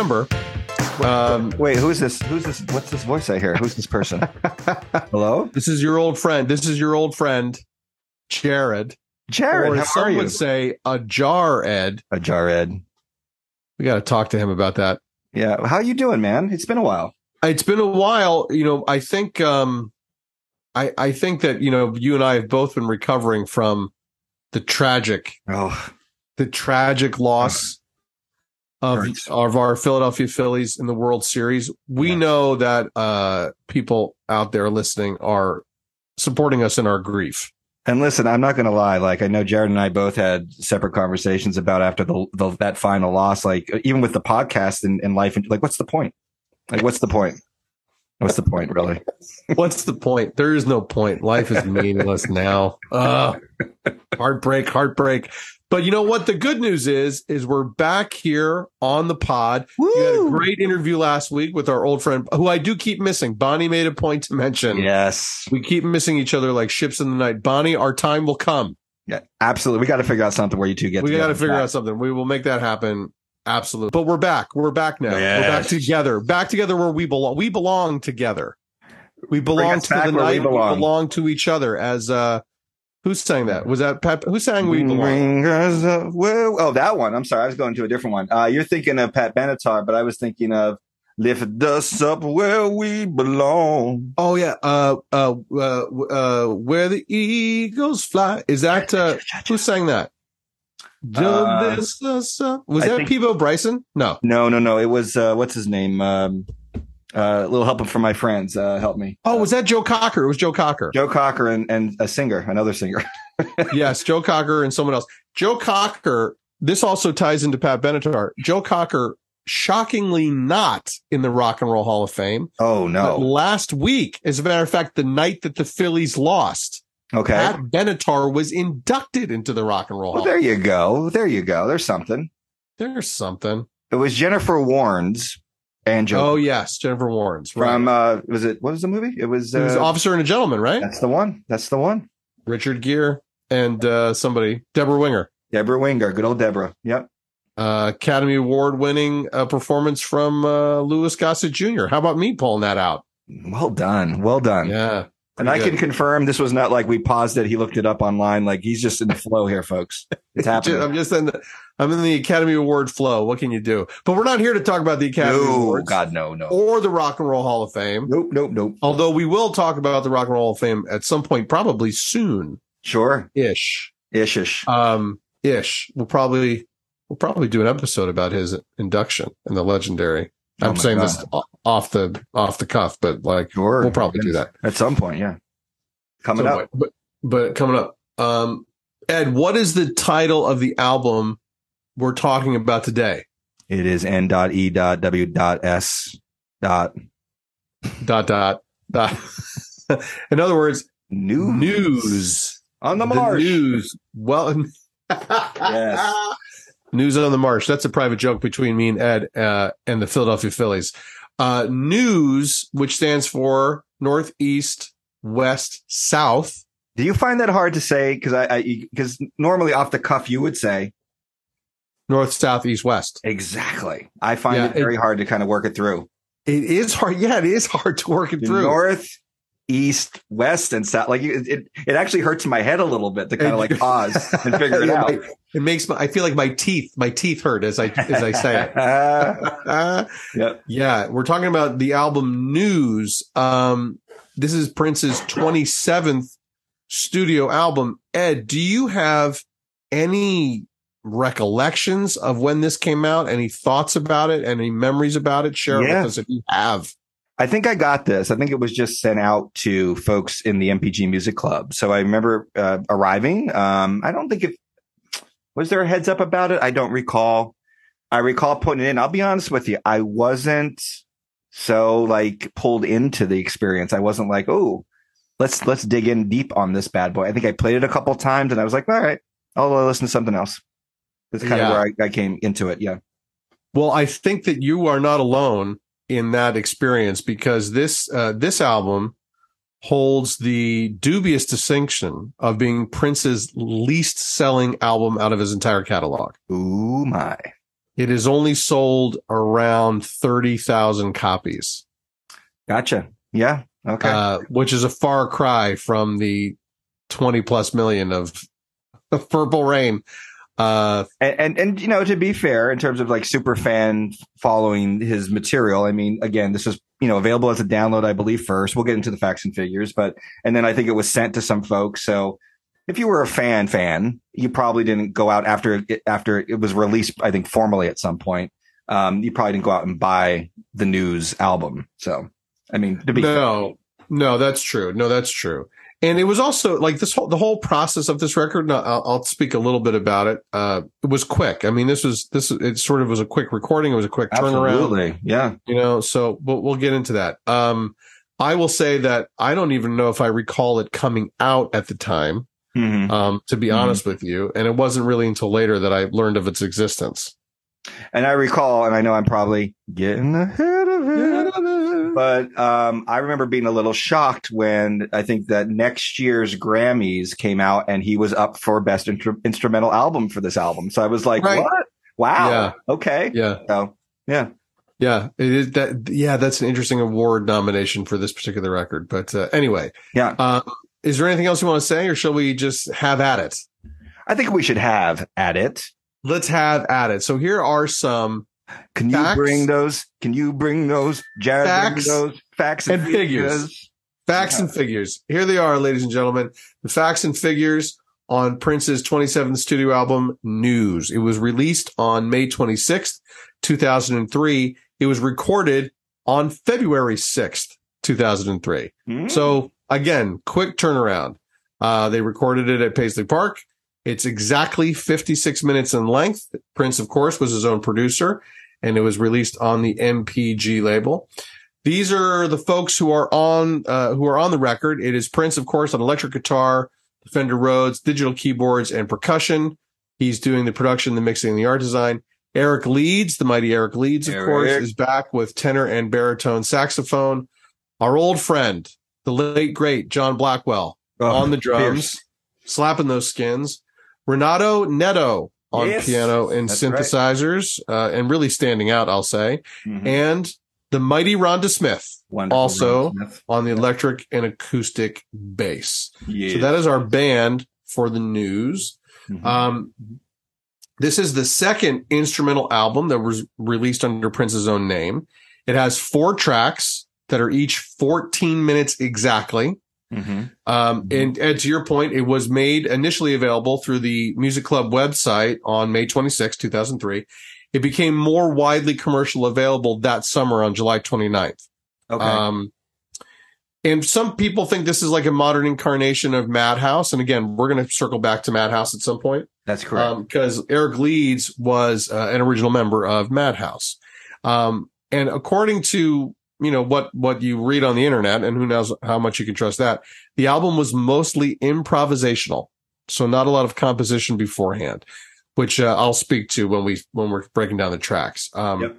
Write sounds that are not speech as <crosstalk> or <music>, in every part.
November. Um, Wait, who's this? Who's this? What's this voice I hear? Who's this person? <laughs> Hello, this is your old friend. This is your old friend, Jared. Jared. or How some are you? would say, a jar Ed. A Jared. We got to talk to him about that. Yeah. How you doing, man? It's been a while. It's been a while. You know, I think, um, I, I think that, you know, you and I have both been recovering from the tragic, Oh, the tragic loss of, of our Philadelphia Phillies in the World Series. We Yeah. know that, uh, people out there listening are supporting us in our grief. and listen, I'm not going to lie. Like, I know Jared and I both had separate conversations about after the, the that final loss. Like, even with the podcast and, and life, and like, what's the point? Like, what's the point? What's the point, really? <laughs> What's the point? There is no point. Life is <laughs> meaningless now. Ugh. heartbreak, heartbreak. But you know what? The good news is, is we're back here on the pod. You had a great interview last week with our old friend, who I do keep missing. Bonnie made a point to mention. Yes. We keep missing each other like ships in the night. Bonnie, our time will come. Yeah. Absolutely. We got to figure out something where you two get. we got to figure out something. We will make that happen. Absolutely. But we're back. We're back now. We're back together. Back together where we belong. We belong together. We belong to the we night. We belong. belong. to each other. As uh, who sang that? Was that Pat? Who sang "We Belong"? Bring us up where- oh, that one. I'm sorry. I was going to a different one. Uh, you're thinking of Pat Benatar, but I was thinking of lift us up where we belong. Oh yeah. Uh, uh, uh, uh, where the eagles fly. Is that uh, who sang that? Uh, Lift us up. Was that think- Peabo Bryson? No. No, no, no. It was, uh, what's his name? Um, a little help from my friends. Uh, help me. Oh, was that Joe Cocker? It was Joe Cocker. Joe Cocker and, and a singer, another singer. <laughs> yes, Joe Cocker and someone else. Joe Cocker, this also ties into Pat Benatar. Joe Cocker, shockingly not in the Rock and Roll Hall of Fame. Oh, But no. last week, as a matter of fact, the night that the Phillies lost, Okay. Pat Benatar was inducted into the Rock and Roll Well, Hall. there you go. There you go. There's something. There's something. It was Jennifer Warnes and Joe Oh, yes, Jennifer Warnes. Right. from, uh, was it, what was the movie? It was, He was uh, Officer and a Gentleman, right? that's the one. That's the one. Richard Gere and uh, somebody, Debra Winger. Debra Winger. Good old Deborah. Yep. Uh, Academy Award winning uh, performance from uh, Louis Gossett Jr. How about me pulling that out? Well done. Well done. Yeah. And I can confirm this was not like we paused it. He looked it up online. Like he's just in the flow here, folks. It's <laughs> happening. I'm just in the, I'm in the Academy Award flow. What can you do? But we're not here to talk about the Academy no, Awards God, no, no. or the Rock and Roll Hall of Fame. Nope, nope, nope. Although we will talk about the Rock and Roll Hall of Fame at some point, probably soon Sure. ish. Ish, ish. Um, ish. We'll probably we'll probably do an episode about his induction and the legendary. Oh I'm my saying God. this off the off the cuff, but like Sure. we'll probably do that. At some point, yeah. Coming up. But but coming up. Um, Ed, what is the title of the album we're talking about today? It is N dot E dot W dot S dot Dot dot dot. <laughs> In other words, news. news. on the marsh. news. Well, <laughs> Yes. News on the marsh. That's a private joke between me and Ed uh, and the Philadelphia Phillies. Uh, news, which stands for Northeast, West, South. Do you find that hard to say? Because I, because normally off the cuff you would say North, South, East, West. exactly. I find Yeah, it very hard to kind of work it through. It is hard. Yeah, it is hard to work it through. North, east, west, and south. Like it, it, it actually hurts my head a little bit to kind of like <laughs> pause and figure it Yeah, out. my- it makes my, I feel like my teeth, my teeth hurt as I, as I say it. <laughs> yep. Yeah, we're talking about the album News. Um, this is Prince's 27th studio album. Ed, do you have any recollections of when this came out? Any thoughts about it? Any memories about it? Share Yeah. with us if you have. I think I got this. I think it was just sent out to folks in the NPG Music Club. So I remember uh, arriving. Um, I don't think it was there a heads up about it. I don't recall. I recall putting it in. I'll be honest with you. I wasn't so like pulled into the experience. I wasn't like, oh, let's let's dig in deep on this bad boy. I think I played it a couple times and I was like, all right, I'll listen to something else. That's kind Yeah. of where I, I came into it. Yeah. Well, I think that you are not alone in that experience because this uh, this album holds the dubious distinction of being Prince's least selling album out of his entire catalog. Ooh my. it has only sold around 30,000 copies. Gotcha. Yeah. Okay. Uh, which is a far cry from the 20 plus million of, of <laughs> Purple Rain. Uh, and, and, and you know to be fair, in terms of like super fan following his material, I mean, again, this was you know available as a download, I believe. First, we'll get into the facts and figures, but and then I think it was sent to some folks. So if you were a fan fan, you probably didn't go out after it, after it was released. I think formally at some point, um, you probably didn't go out and buy the news album. So I mean, to be no, fair. no, that's true. No, that's true. And it was also like this whole, the whole process of this record. I'll, I'll speak a little bit about it. Uh, it was quick. I mean, this was, this, it sort of was a quick recording. It was a quick Absolutely. turnaround. Yeah. You know, so we'll, we'll get into that. Um, I will say that I don't even know if I recall it coming out at the time. Mm-hmm. Um, to be mm-hmm. honest with you. And it wasn't really until later that I learned of its existence. And I recall, and I know I'm probably getting ahead of it, but um, I remember being a little shocked when I think that next year's Grammys came out and he was up for best instrumental album for this album. So I was like, right. what? Wow. Yeah. Okay. Yeah. So, yeah. Yeah, it is that. Yeah, that's an interesting award nomination for this particular record. But uh, anyway, yeah. Uh, is there anything else you want to say, or shall we just have at it? I think we should have at it let's have at it. So here are some. Can you bring those? Can you bring those? Jared, facts those facts and, and figures. figures. Facts yeah. and figures. Here they are, ladies and gentlemen. The facts and figures on Prince's 27th studio album, News. It was released on May 26th, 2003. It was recorded on February 6th, 2003. Mm. So again, quick turnaround. Uh, they recorded it at Paisley Park. It's exactly 56 minutes in length. Prince, of course, was his own producer and it was released on the NPG label. These are the folks who are on, uh, who are on the record. It is Prince, of course, on electric guitar, Fender Rhodes, digital keyboards and percussion. He's doing the production, the mixing, and the art design. Eric Leeds, the mighty Eric Leeds, of Eric. course, is back with tenor and baritone saxophone. Our old friend, the late great John Blackwell oh, on the drums, fierce. slapping those skins. Renato Neto on yes, piano and synthesizers, right. uh, and really standing out, I'll say. Mm-hmm. And the mighty Rhonda Smith, Wonderful also Smith. on the electric and acoustic bass. Yes. So that is our band for the news. Mm-hmm. Um, this is the second instrumental album that was released under Prince's own name. It has four tracks that are each 14 minutes exactly. Mm-hmm. Um, and, and to your point, it was made initially available through the Music Club website on May 26, 2003. It became more widely commercial available that summer on July 29th. Okay. Um, and some people think this is like a modern incarnation of Madhouse. And again, we're going to circle back to Madhouse at some point. That's correct. Because um, Eric Leeds was uh, an original member of Madhouse. Um, and according to you know what what you read on the internet and who knows how much you can trust that the album was mostly improvisational so not a lot of composition beforehand which uh, i'll speak to when we when we're breaking down the tracks um, yep.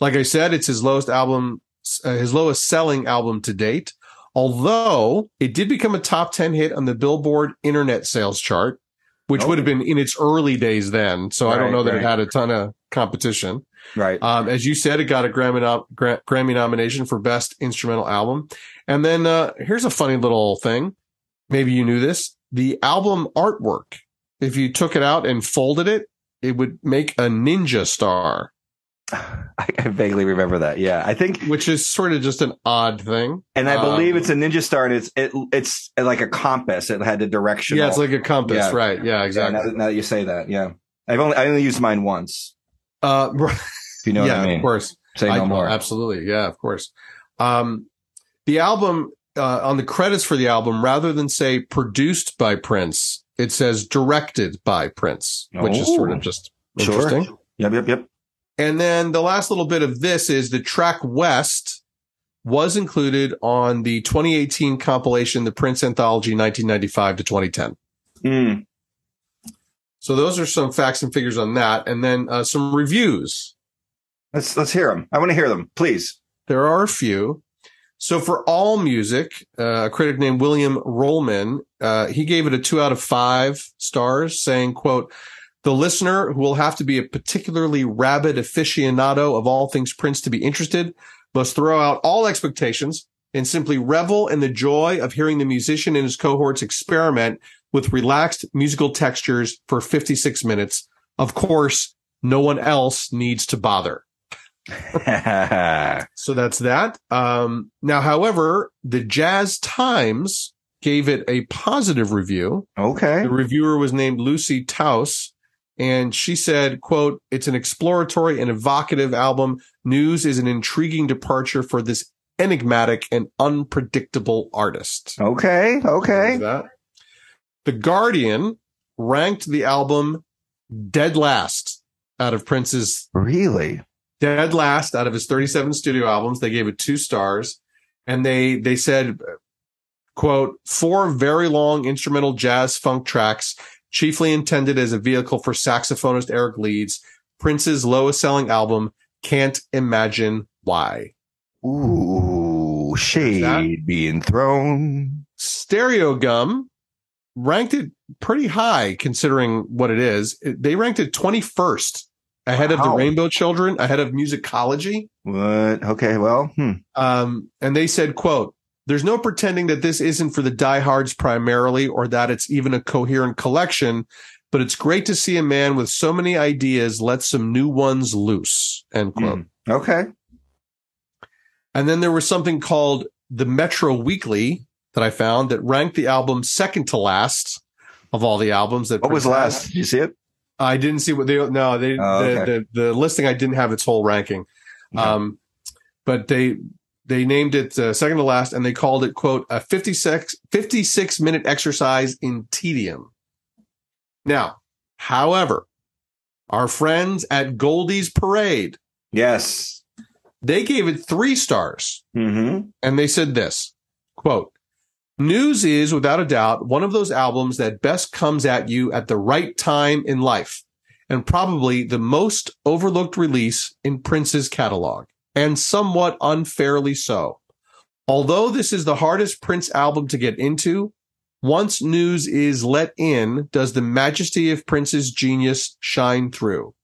like i said it's his lowest album uh, his lowest selling album to date although it did become a top 10 hit on the billboard internet sales chart which oh. would have been in its early days then so right, i don't know that right. it had a ton of competition Right. Um, as you said, it got a Grammy, nom- Grammy nomination for Best Instrumental Album. And then uh, here's a funny little thing. Maybe you knew this. The album artwork, if you took it out and folded it, it would make a ninja star. <sighs> I vaguely remember that. Yeah, I think which is sort of just an odd thing. And I believe um, it's a ninja star, and it's it, it's like a compass. It had the direction. Yeah, it's like a compass, yeah. right? Yeah, exactly. Yeah, now, now, that you say that, yeah, I've only I only used mine once. Uh, <laughs> if you know yeah, what I mean. Of course. Say no I, more. Absolutely. Yeah, of course. Um, the album, uh, on the credits for the album, rather than say produced by Prince, it says directed by Prince, oh, which is sort of oh. just interesting. Sure. Yep, yep, yep. And then the last little bit of this is the track West was included on the 2018 compilation, the Prince Anthology 1995 to 2010. Mm. So those are some facts and figures on that. And then uh, some reviews. Let's let's hear them. I want to hear them, please. There are a few. So for AllMusic, uh, a critic named William Ruhlmann, uh, he gave it a two out of five stars, saying, "quote The listener, who will have to be a particularly rabid aficionado of all things Prince to be interested, must throw out all expectations and simply revel in the joy of hearing the musician and his cohorts experiment with relaxed musical textures for 56 minutes. Of course, no one else needs to bother. <laughs> so that's that. Um, now, however, the Jazz Times gave it a positive review. okay. The reviewer was named Lucy Taus, and she said, quote, it's an exploratory and evocative album. News is an intriguing departure for this enigmatic and unpredictable artist. Okay. Okay. The Guardian ranked the album dead last out of Prince's Really? dead last out of his 37 studio albums. They gave it two stars and they, they said, quote, four very long instrumental jazz funk tracks, chiefly intended as a vehicle for saxophonist Eric Leeds, Prince's lowest selling album. Can't imagine why. Ooh, shade being thrown. Stereogum ranked it pretty high considering what it is. They ranked it 21st ahead of the Rainbow Children, ahead of Musicology. What? Okay. Well, hmm. Um, and they said, quote, there's no pretending that this isn't for the diehards primarily or that it's even a coherent collection, but it's great to see a man with so many ideas let some new ones loose, end quote. Hmm. Okay. And then there was something called the Metro Weekly that I found that ranked the album second to last of all the albums that What was last? Did you see it? I didn't see what they no they Oh, the, okay. the the listing I didn't have its whole ranking, Okay. um, but they they named it uh, second to last and they called it quote a 56, 56 minute exercise in tedium. Now, however, our friends at Goldie's Parade Yes. they gave it three stars Mm-hmm. and they said this quote news is without a doubt one of those albums that best comes at you at the right time in life and probably the most overlooked release in prince's catalog and somewhat unfairly so. Although this is the hardest prince album to get into once news is let in does the majesty of prince's genius shine through.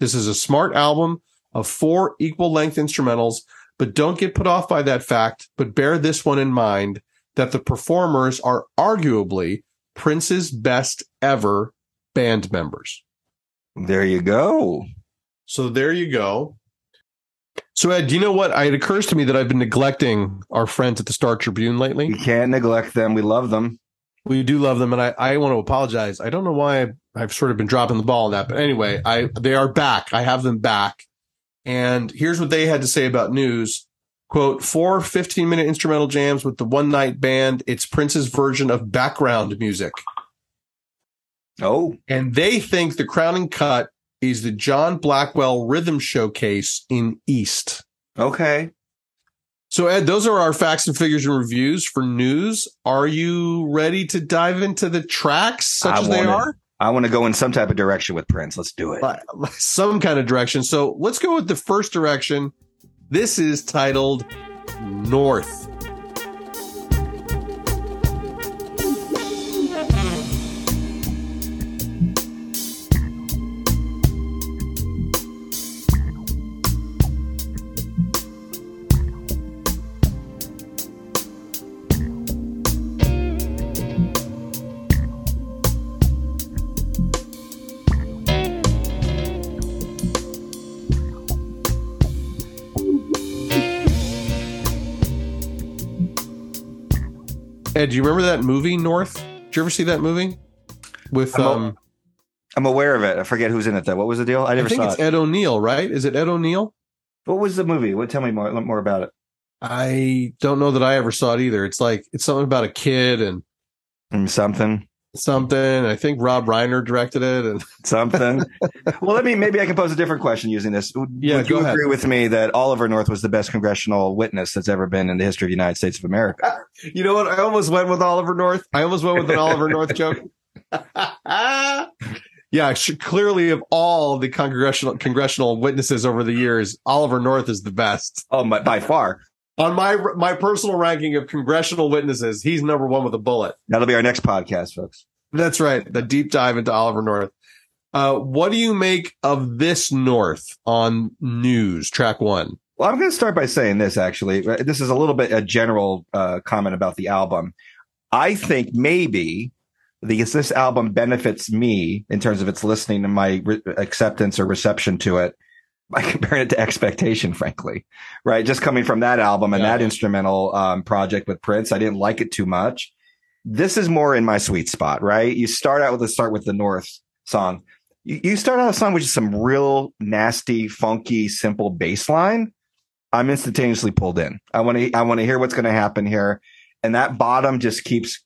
This is a smart album of four equal length instrumentals but don't get put off by that fact, but bear this one in mind that the performers are arguably Prince's best ever band members. There you go. So there you go. So Ed, do you know what? It occurs to me that I've been neglecting our friends at the Star Tribune lately. We can't neglect them. We love them. We do love them, and I, I want to apologize. I don't know why I've, I've sort of been dropping the ball on that, but anyway, I they are back. I have them back, and here's what they had to say about news. Quote, four 15 minute instrumental jams with the one night band. It's Prince's version of background music. Oh, And they think the crowning cut is the John Blackwell Rhythm Showcase in East. okay. So Ed, those are our facts and figures and reviews for news. Are you ready to dive into the tracks such I as they wanna- are? I want to go in some type of direction with Prince. Let's do it. <laughs> Some kind of direction. So let's go with the first direction. This is titled North. Ed, do you remember that movie North? Did you ever see that movie? With I'm um I'm aware of it. I forget who's in it though. What was the deal? I never saw it. I think saw it's it. Ed O'Neill, right? Is it Ed O'Neill? What was the movie? What? Tell me more more about it. I don't know that I ever saw it either. It's like it's something about a kid and Mm, Something. Something. I think Rob Reiner directed it and <laughs> Something. well, let me. Maybe I can pose a different question using this. Would, Yeah, would you ahead. agree with me that Oliver North was the best congressional witness that's ever been in the history of the United States of America? You know what? I almost went with Oliver North. I almost went with an Oliver North <laughs> joke. yeah, clearly of all the congressional congressional witnesses over the years, Oliver North is the best. Oh, my, by far. On my my personal ranking of congressional witnesses, he's number one with a bullet. That'll be our next podcast, folks. That's right. The deep dive into Oliver North. Uh, what do you make of this North on news track one? Well, I'm going to start by saying this. Actually, this is a little bit a general uh, comment about the album. I think maybe because this album benefits me in terms of its listening and my re- acceptance or reception to it by comparing it to expectation frankly right? Just coming from that album and yeah. that instrumental um, project with prince i didn't like it too much. This is more in my sweet spot right? You start out with the start with the north song. You, you start out a song with some real nasty funky simple bass line. I'm instantaneously pulled in. I want to i want to hear what's going to happen here. And that bottom just keeps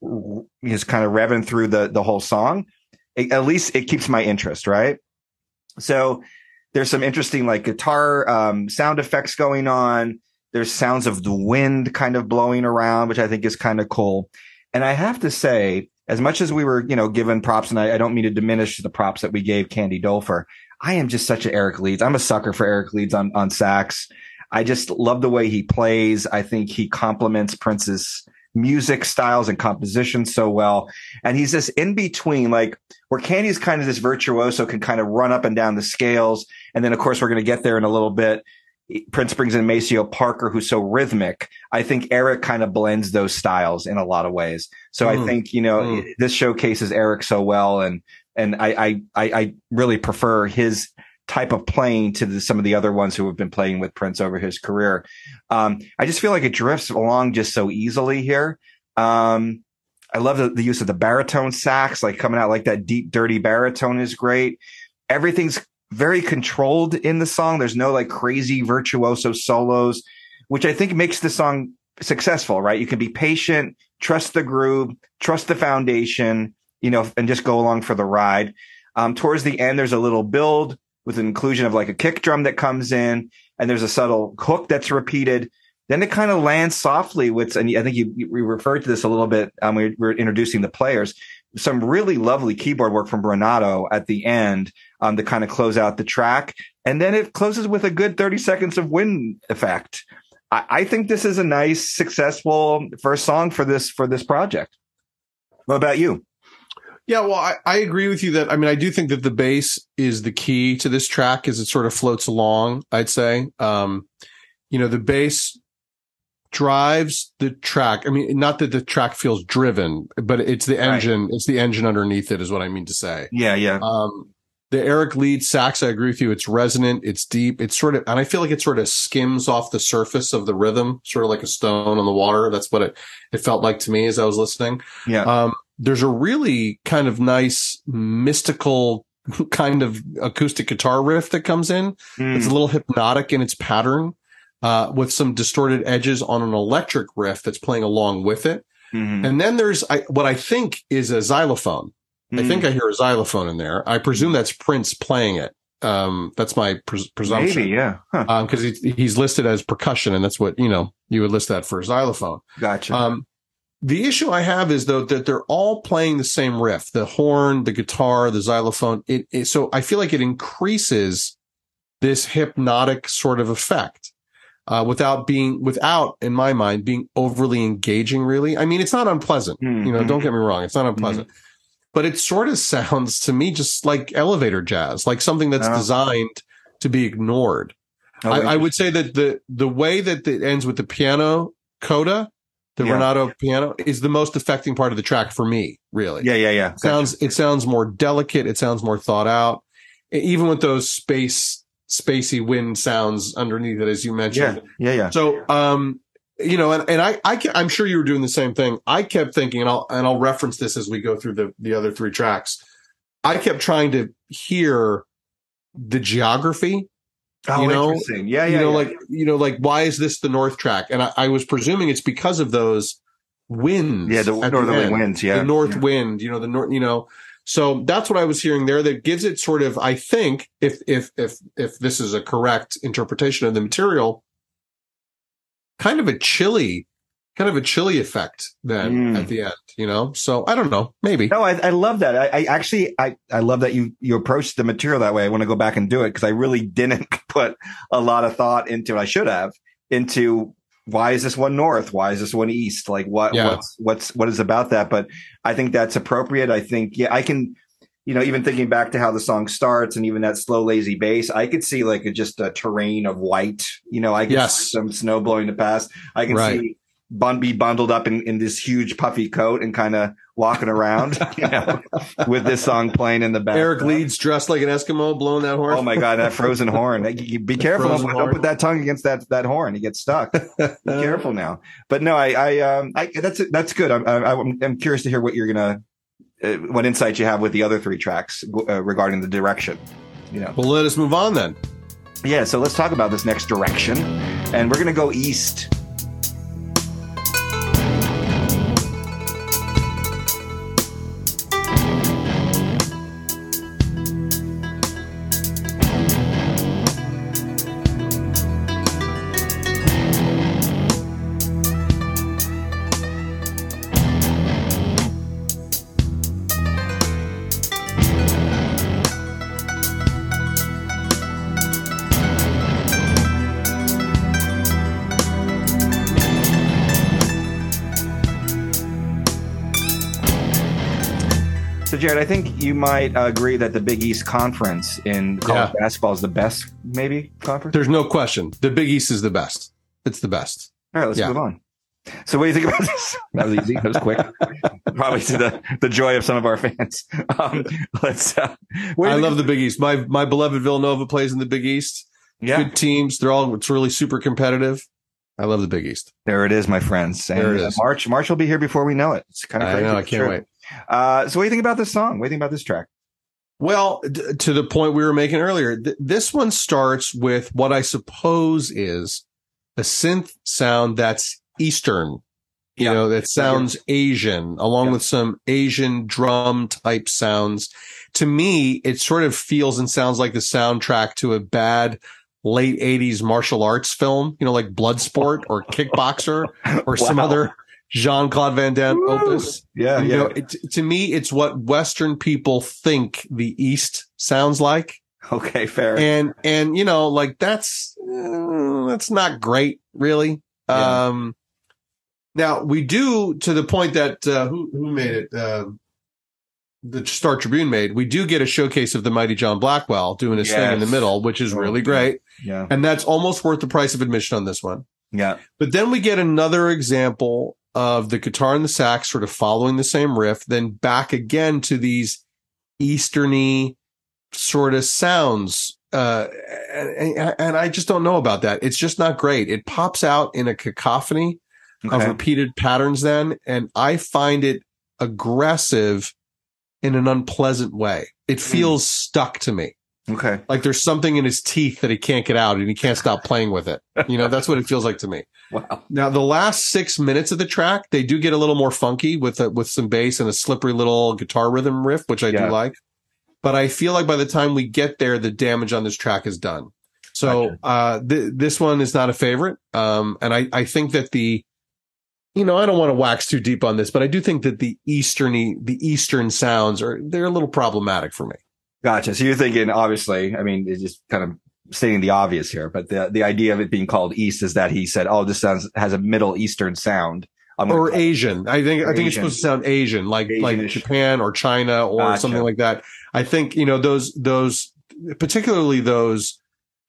just kind of revving through the the whole song. It, at least it keeps my interest, right? So there's some interesting like guitar um, sound effects going on. There's sounds of the wind kind of blowing around, which I think is kind of cool. And I have to say, as much as we were, you know, given props, and I, I don't mean to diminish the props that we gave Candy Dulfer, I am just such an Eric Leeds. I'm a sucker for Eric Leeds on on sax. I just love the way he plays. I think he complements Prince's music styles and composition so well. And he's this in between, like where Candy's kind of this virtuoso can kind of run up and down the scales. And then, of course, we're going to get there in a little bit. Prince brings in Maceo Parker, who's so rhythmic. I think Eric kind of blends those styles in a lot of ways. So mm. I think, you know, mm. this showcases Eric so well. And, and I, I, I really prefer his type of playing to the, some of the other ones who have been playing with Prince over his career. Um, I just feel like it drifts along just so easily here. Um, I love the, the, use of the baritone sax, like coming out like that deep, dirty baritone is great. Everything's very controlled in the song. There's no like crazy virtuoso solos, which I think makes the song successful, right? You can be patient, trust the groove, trust the foundation, you know, and just go along for the ride. Um, towards the end, there's a little build with an inclusion of like a kick drum that comes in and there's a subtle hook that's repeated. Then it kind of lands softly with, and I think you, you referred to this a little bit. Um, we were introducing the players, some really lovely keyboard work from Renato at the end, um, to kind of close out the track. And then it closes with a good 30 seconds of wind effect. I, I think this is a nice, successful first song for this, for this project. What about you? Yeah, well, I, I, agree with you that I mean I do think that the bass is the key to this track as it sort of floats along. I'd say, um, you know, the bass drives the track. I mean, not that the track feels driven, but it's the engine. Right. It's the engine underneath it, is what I mean to say. Yeah, yeah. Um, the Eric lead sax, I agree with you. It's resonant. It's deep. It's sort of, and I feel like it sort of skims off the surface of the rhythm, sort of like a stone on the water. That's what it, it felt like to me as I was listening. Yeah. Um, there's a really kind of nice mystical <laughs> kind of acoustic guitar riff that comes in. Mm. It's a little hypnotic in its pattern, uh, with some distorted edges on an electric riff that's playing along with it. Mm-hmm. And then there's I, what I think is a xylophone. Mm. I think I hear a xylophone in there. I presume that's Prince playing it. Um, that's my pres- presumption. Maybe, yeah. Huh. Um, cause he's, he's listed as percussion and that's what, you know, you would list that for a xylophone. Gotcha. Um, the issue I have is though that they're all playing the same riff, the horn, the guitar, the xylophone. It, it, so I feel like it increases this hypnotic sort of effect. Uh, without being, without, in my mind, being overly engaging, really. I mean, it's not unpleasant. Mm-hmm. You know, don't get me wrong. It's not unpleasant, mm-hmm. but it sort of <laughs> sounds to me just like elevator jazz, like something that's oh. designed to be ignored. Oh, I, I, would say that the, the way that it ends with the piano coda the yeah. Renato piano is the most affecting part of the track for me, really. Yeah, yeah, yeah. Gotcha. Sounds it sounds more delicate, it sounds more thought out. Even with those space spacey wind sounds underneath it as you mentioned. Yeah, yeah, yeah. So um you know, and, and I, I, I'm sure you were doing the same thing. I kept thinking, and I'll, and I'll reference this as we go through the, the other three tracks. I kept trying to hear the geography Oh, you know, interesting. Yeah, yeah. You know, yeah. like you know, like why is this the North Track? And I, I was presuming it's because of those winds. Yeah, the northerly the winds. Yeah, the north yeah. wind. You know, the north. You know, so that's what I was hearing there. That gives it sort of. I think if if if if this is a correct interpretation of the material, kind of a chilly kind of a chilly effect then mm. at the end, you know? So I don't know, maybe. No, I, I love that. I, I, actually, I, I love that you, you approached the material that way. I want to go back and do it because I really didn't <laughs> put a lot of thought into it. I should have into why is this one north? Why is this one east? Like what, yeah. what's, what's, what is about that? But I think that's appropriate. I think, yeah, I can, you know, even thinking back to how the song starts and even that slow, lazy bass, I could see like a, just a terrain of white. You know, I could Yes. see some snow blowing to pass. I can Right. see Bun be bundled up in, in this huge puffy coat and kind of walking around, <laughs> you know, with this song playing in the back. Eric Leeds dressed like an Eskimo blowing that horn. Oh my god, that frozen horn! Be <laughs> careful! frozen Don't put that tongue against that that horn; you get stuck. Be <laughs> careful now. But no, I, I, um, I that's that's good. I'm, I'm, I'm curious to hear what you're gonna, uh, what insight you have with the other three tracks uh, regarding the direction. You know, Well, let us move on then. yeah. So let's talk about this next direction, and we're gonna go east. Jared, I think you might agree that the Big East Conference in college Yeah. basketball is the best, maybe conference. There's no question. The Big East is the best. It's the best. All right, let's Yeah. move on. So, what do you think about this? <laughs> That was easy. That was quick. <laughs> Probably to the, the joy of some of our fans. <laughs> Um, let's. Uh, I love the Big East. My my beloved Villanova plays in the Big East. Yeah, Good teams. They're all. It's really super competitive. I love the Big East. there it is, my friends. And There it uh. March, March will be here before we know it. It's kind of I know. I can't true. wait. Uh, so, what do you think about this song? What do you think about this track? Well, d- to the point we were making earlier, th- this one starts with what I suppose is a synth sound that's Eastern. You Yeah. know, that sounds Asian, along Yeah. with some Asian drum type sounds. To me, it sort of feels and sounds like the soundtrack to a bad late 80s martial arts film, you know, like Bloodsport or Kickboxer or <laughs> some other Jean Claude Van Damme Woo. opus. Yeah, You yeah. know, it, to me, it's what Western people think the East sounds like, okay, fair. and and you know, like that's uh, that's not great, really. Yeah. Um, now we do to the point that uh, who who made it. Uh, the Star Tribune made. We do get a showcase of the mighty John Blackwell doing his thing in the middle, which is Oh, really yeah. great, yeah, and that's almost worth the price of admission on this one. yeah. But then we get another example of the guitar and the sax sort of following the same riff, then back again to these easterny sort of sounds. Uh, and, and I just don't know about that. It's just not great. It pops out in a cacophony of repeated patterns then, and I find it aggressive in an unpleasant way. It Hmm. feels stuck to me. Okay. Like there's something in his teeth that he can't get out and he can't stop playing with it. You know, that's what it feels like to me. <laughs> Wow. Now, the last six minutes of the track, they do get a little more funky with a, with some bass and a slippery little guitar rhythm riff, which I Yeah. do like. But I feel like by the time we get there, the damage on this track is done. So, uh, th- this one is not a favorite. Um, and I, I think that the, you know, I don't want to wax too deep on this, but I do think that the easterny, the eastern sounds are, they're a little problematic for me. Gotcha. So you're thinking, obviously, I mean, it's just kind of stating the obvious here, but the the idea of it being called East is that he said, "Oh, this sounds has a Middle Eastern sound." I'm or Asian. I think I think it's supposed to sound Asian, like like Asian-ish. Japan or China or Gotcha. something like that. I think you know those those particularly those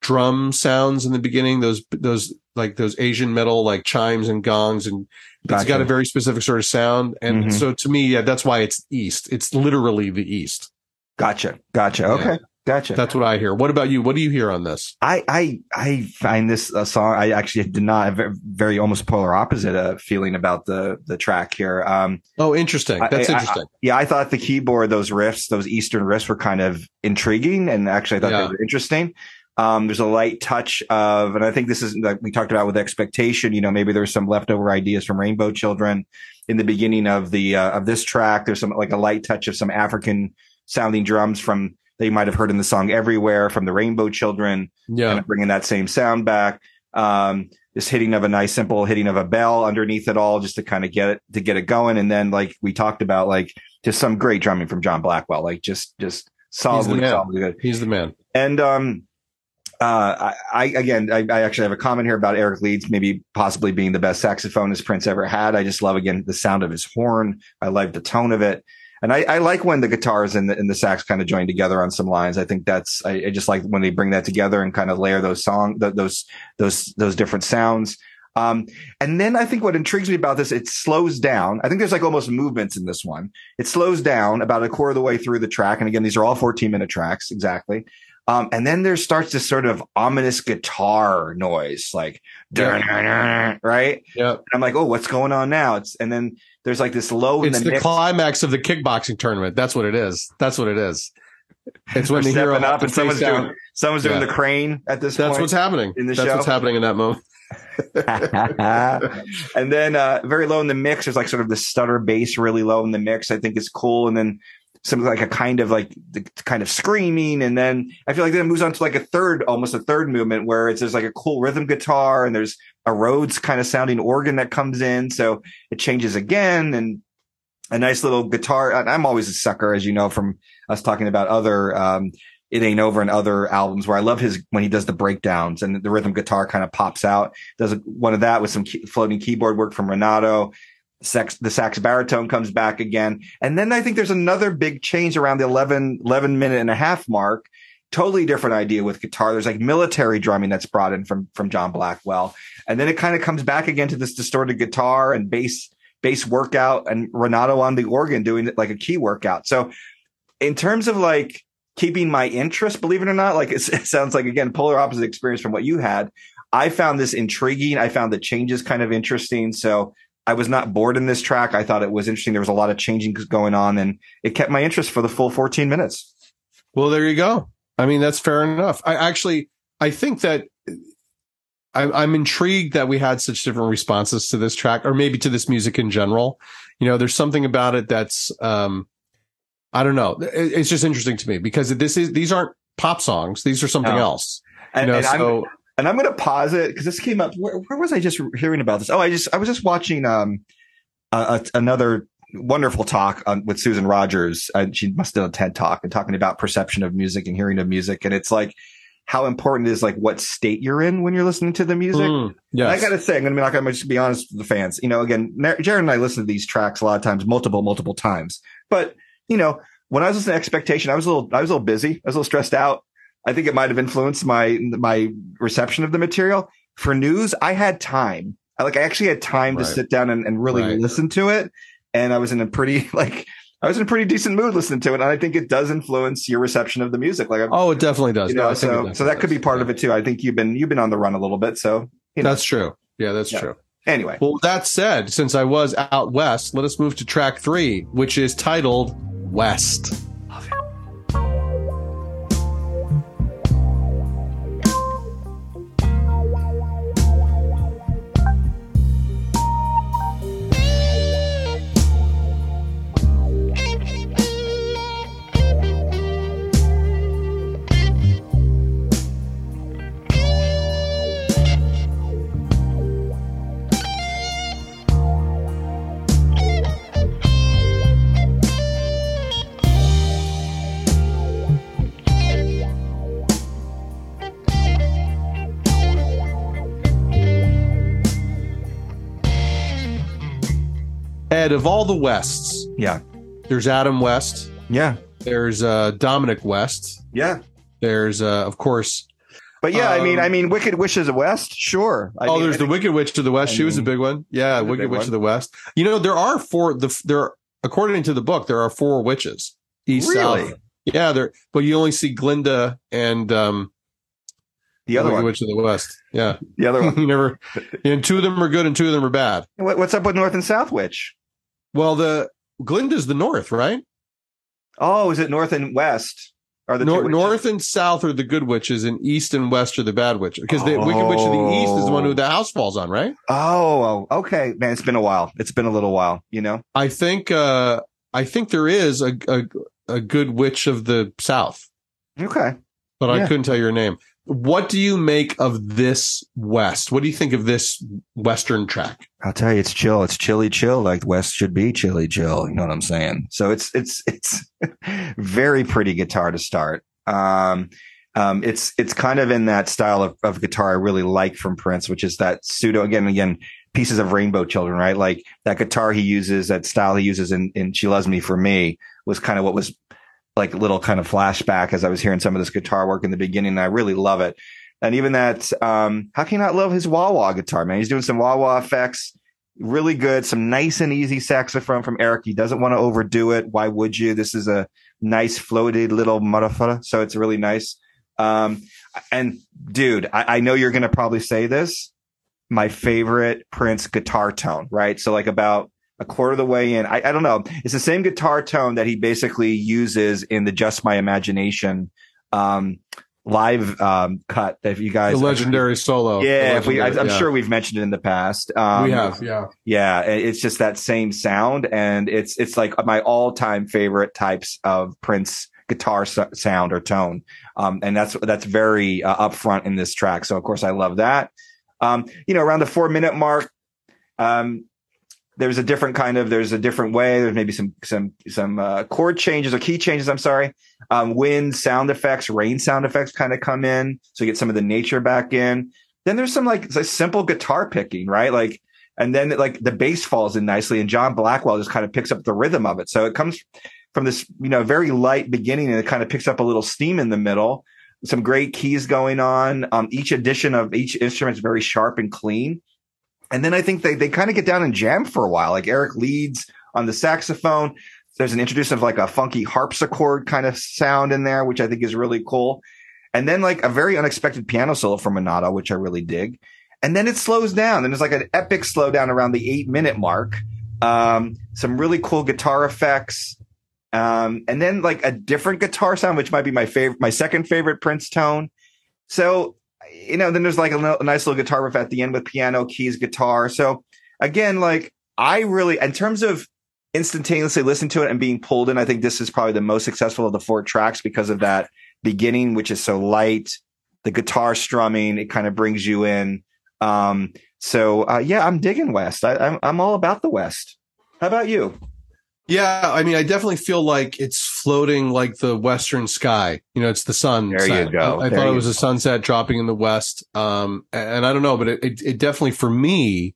drum sounds in the beginning, those those like those Asian metal like chimes and gongs, and it's got a very specific sort of sound. And Mhm. so to me, yeah, that's why it's East. It's literally the East. Gotcha. Gotcha. Yeah. Gotcha. That's what I hear. What about you? What do you hear on this? I, I, I find this a song. I actually did not have a very almost polar opposite uh, feeling about the the track here. Um, Oh, interesting. I- That's I- I- interesting. yeah, I thought the keyboard, those riffs, those Eastern riffs were kind of intriguing, and actually I thought Yeah. they were interesting. Um, there's a light touch of, and I think this is like we talked about with expectation. You know, maybe there's some leftover ideas from Rainbow Children in the beginning of the uh, of this track. There's some like a light touch of some African sounding drums from that you might have heard in the song "Everywhere" from the Rainbow Children yeah. kind of bringing that same sound back. Um, this hitting of a nice simple hitting of a bell underneath it all just to kind of get it to get it going. And then like we talked about, like just some great drumming from John Blackwell, like just just solidly, man. solidly good. He's the man. And um uh, I, I again, I, I actually have a comment here about Eric Leeds, maybe possibly being the best saxophonist Prince ever had. I just love again the sound of his horn. I love the tone of it. And I, I like when the guitars and the, and the sax kind of join together on some lines. I think that's, I, I just like when they bring that together and kind of layer those song, th- those, those, those different sounds. Um, and then I think what intrigues me about this, it slows down. I think there's like almost movements in this one. It slows down about a quarter of the way through the track. And again, these are all 14 minute tracks. Exactly. Um, and then there starts this sort of ominous guitar noise, like, Yeah. right? Yeah. And I'm like, oh, what's going on now? It's, and then there's like this low in It's the, the mix. climax of the kickboxing tournament. That's what it is. That's what it is. It's when the hero up and someone's down. doing, someone's doing the crane at this That's what's happening. in the That's show. what's happening in that moment. <laughs> and then uh, very low in the mix, there's like sort of the stutter bass really low in the mix. I think is cool. And then something like a kind of like the kind of screaming. And then I feel like then it moves on to like a third, almost a third movement where it's there's like a cool rhythm guitar and there's a Rhodes kind of sounding organ that comes in. So it changes again and a nice little guitar. I'm always a sucker, as you know, from us talking about other, um, it ain't over and other albums where I love his when he does the breakdowns and the rhythm guitar kind of pops out. Does one of that with some key, floating keyboard work from Renato. Sax, the sax baritone comes back again. And then I think there's another big change around the 11, 11 minute and a half mark. Totally different idea with guitar. There's like military drumming that's brought in from, from John Blackwell. And then it kind of comes back again to this distorted guitar and bass, bass workout and Renato on the organ doing like a key workout. So in terms of like keeping my interest, believe it or not, like <laughs> it sounds like again, polar opposite experience from what you had. I found this intriguing. I found the changes kind of interesting. So I was not bored in this track. I thought it was interesting. There was a lot of changing going on and it kept my interest for the full 14 minutes. Well, there you go. I mean, that's fair enough. I actually, I think that I, I'm intrigued that we had such different responses to this track, or maybe to this music in general. You know, there's something about it that's, um, I don't know. It's just interesting to me because this is these aren't pop songs; these are something No. else. You And, know, and I'm, so and I'm going to pause it because this came up. Where, where was I just hearing about this? Oh, I just, I was just watching, um, a, a, another wonderful talk on, with Susan Rogers. Uh, she must have done a TED talk and talking about perception of music and hearing of music. And it's like how important it is like what state you're in when you're listening to the music. mm, yes, I gotta say, I'm gonna be not gonna just be honest with the fans. You know, again, Jared and I listen to these tracks a lot of times, multiple, multiple times. But you know, when I was listening to Expectation, I was a little, I was a little busy. I was a little stressed out. I think it might have influenced my my reception of the material. For news, I had time. I like, I actually had time to sit down and, and really Right. listen to it. And I was in a pretty <laughs> like, I was in a pretty decent mood listening to it. And I think it does influence your reception of the music. Like, I'm, oh, it definitely does. you know, it so definitely so that could be part of it too. I think you've been you've been on the run a little bit. So you know, That's true. Yeah, that's Yeah. true. anyway. Well, that said, since I was out west, let us move to track three, which is titled West. Of all the Wests, Yeah. there's Adam West, Yeah. there's uh, Dominic West, Yeah. there's, uh, of course, But yeah, I mean, Um, I mean, Wicked Witch of the West, sure. I oh, mean, there's I the think- Wicked Witch to the West. I she was a big one. Yeah, Wicked Witch one. to the West. You know, there are four. The there, according to the book, there are four witches. East, Really? south. Yeah, there. But you only see Glinda and um, the other Wicked one, Witch of the West. Yeah, the other <laughs> one. you never. And two of them are good, and two of them are bad. What- What's up with North and South Witch? Well, the Glinda's the North, right? Oh, is it North and West? Are the Nor- north and South are the good witches, and East and West are the bad witches. Because the Wicked Witch of the East is the one who the house falls on, right? Oh, oh, okay, man. It's been a while. It's been a little while. You know. I think. uh I think there is a a, a good witch of the South. Okay. but I couldn't tell your name. What do you make of this West? What do you think of this Western track? I'll tell you, it's chill. It's chilly, chill. Like West should be chilly, chill. You know what I'm saying? So it's it's it's <laughs> very pretty guitar to start. Um, um, it's it's kind of in that style of, of guitar I really like from Prince, which is that pseudo again again pieces of Rainbow Children, right? Like that guitar he uses, that style he uses in, in She Loves Me for Me was kind of what was like little kind of flashback as I was hearing some of this guitar work in the beginning. And I really love it. And even that, um, how can you not love his wah wah guitar, man? He's doing some wah wah effects. Really good. Some nice and easy saxophone from Eric. He doesn't want to overdo it. Why would you? This is a nice floated little motherfucker. So it's really nice. Um, and dude, I, I know you're going to probably say this. My favorite Prince guitar tone, right? So like about a quarter of the way in, I, I don't know. It's the same guitar tone that he basically uses in the Just My Imagination, um, live um, cut that you guys the legendary solo. Yeah, legendary, we, I, am yeah. sure we've mentioned it in the past. Um, we have, yeah, yeah. It's just that same sound, and it's it's like my all time favorite types of Prince guitar so- sound or tone, um, and that's that's very uh, upfront in this track. So of course I love that. Um, you know, around the four minute mark. Um, there's a different kind of there's a different way. There's maybe some some some uh, chord changes or key changes i'm sorry. Um, wind sound effects rain sound effects kind of come in so you get some of the nature back in. Then there's some like simple guitar picking right? Like and then like the bass falls in nicely and john blackwell just kind of picks up the rhythm of it. So it comes from this you know very light beginning and it kind of picks up a little steam in the middle. Some great keys going on. Um, each edition of each instrument is very sharp and clean and then I think they, they kind of get down and jam for a while. Like Eric leads on the saxophone. There's an introduction of like a funky harpsichord kind of sound in there, which I think is really cool. And then like a very unexpected piano solo from Renato, which I really dig. And then it slows down. And there's like an epic slowdown around the eight minute mark. Um, some really cool guitar effects. Um, and then like a different guitar sound, which might be my favorite, my second favorite Prince tone. So you know, then there's like a, a, nice little guitar riff at the end with piano, keys, guitar. So again, like I really, in terms of instantaneously listening to it and being pulled in, I think this is probably the most successful of the four tracks because of that beginning, which is so light. The guitar strumming, it kind of brings you in. Um, so uh, yeah, I'm digging West. I, I'm I'm all about the West. How about you? Yeah, I mean, I definitely feel like it's floating like the western sky. You know, it's the sun. There you go. I, I thought it was a sunset dropping in the west. Um, and I don't know, but it, it, it, definitely for me,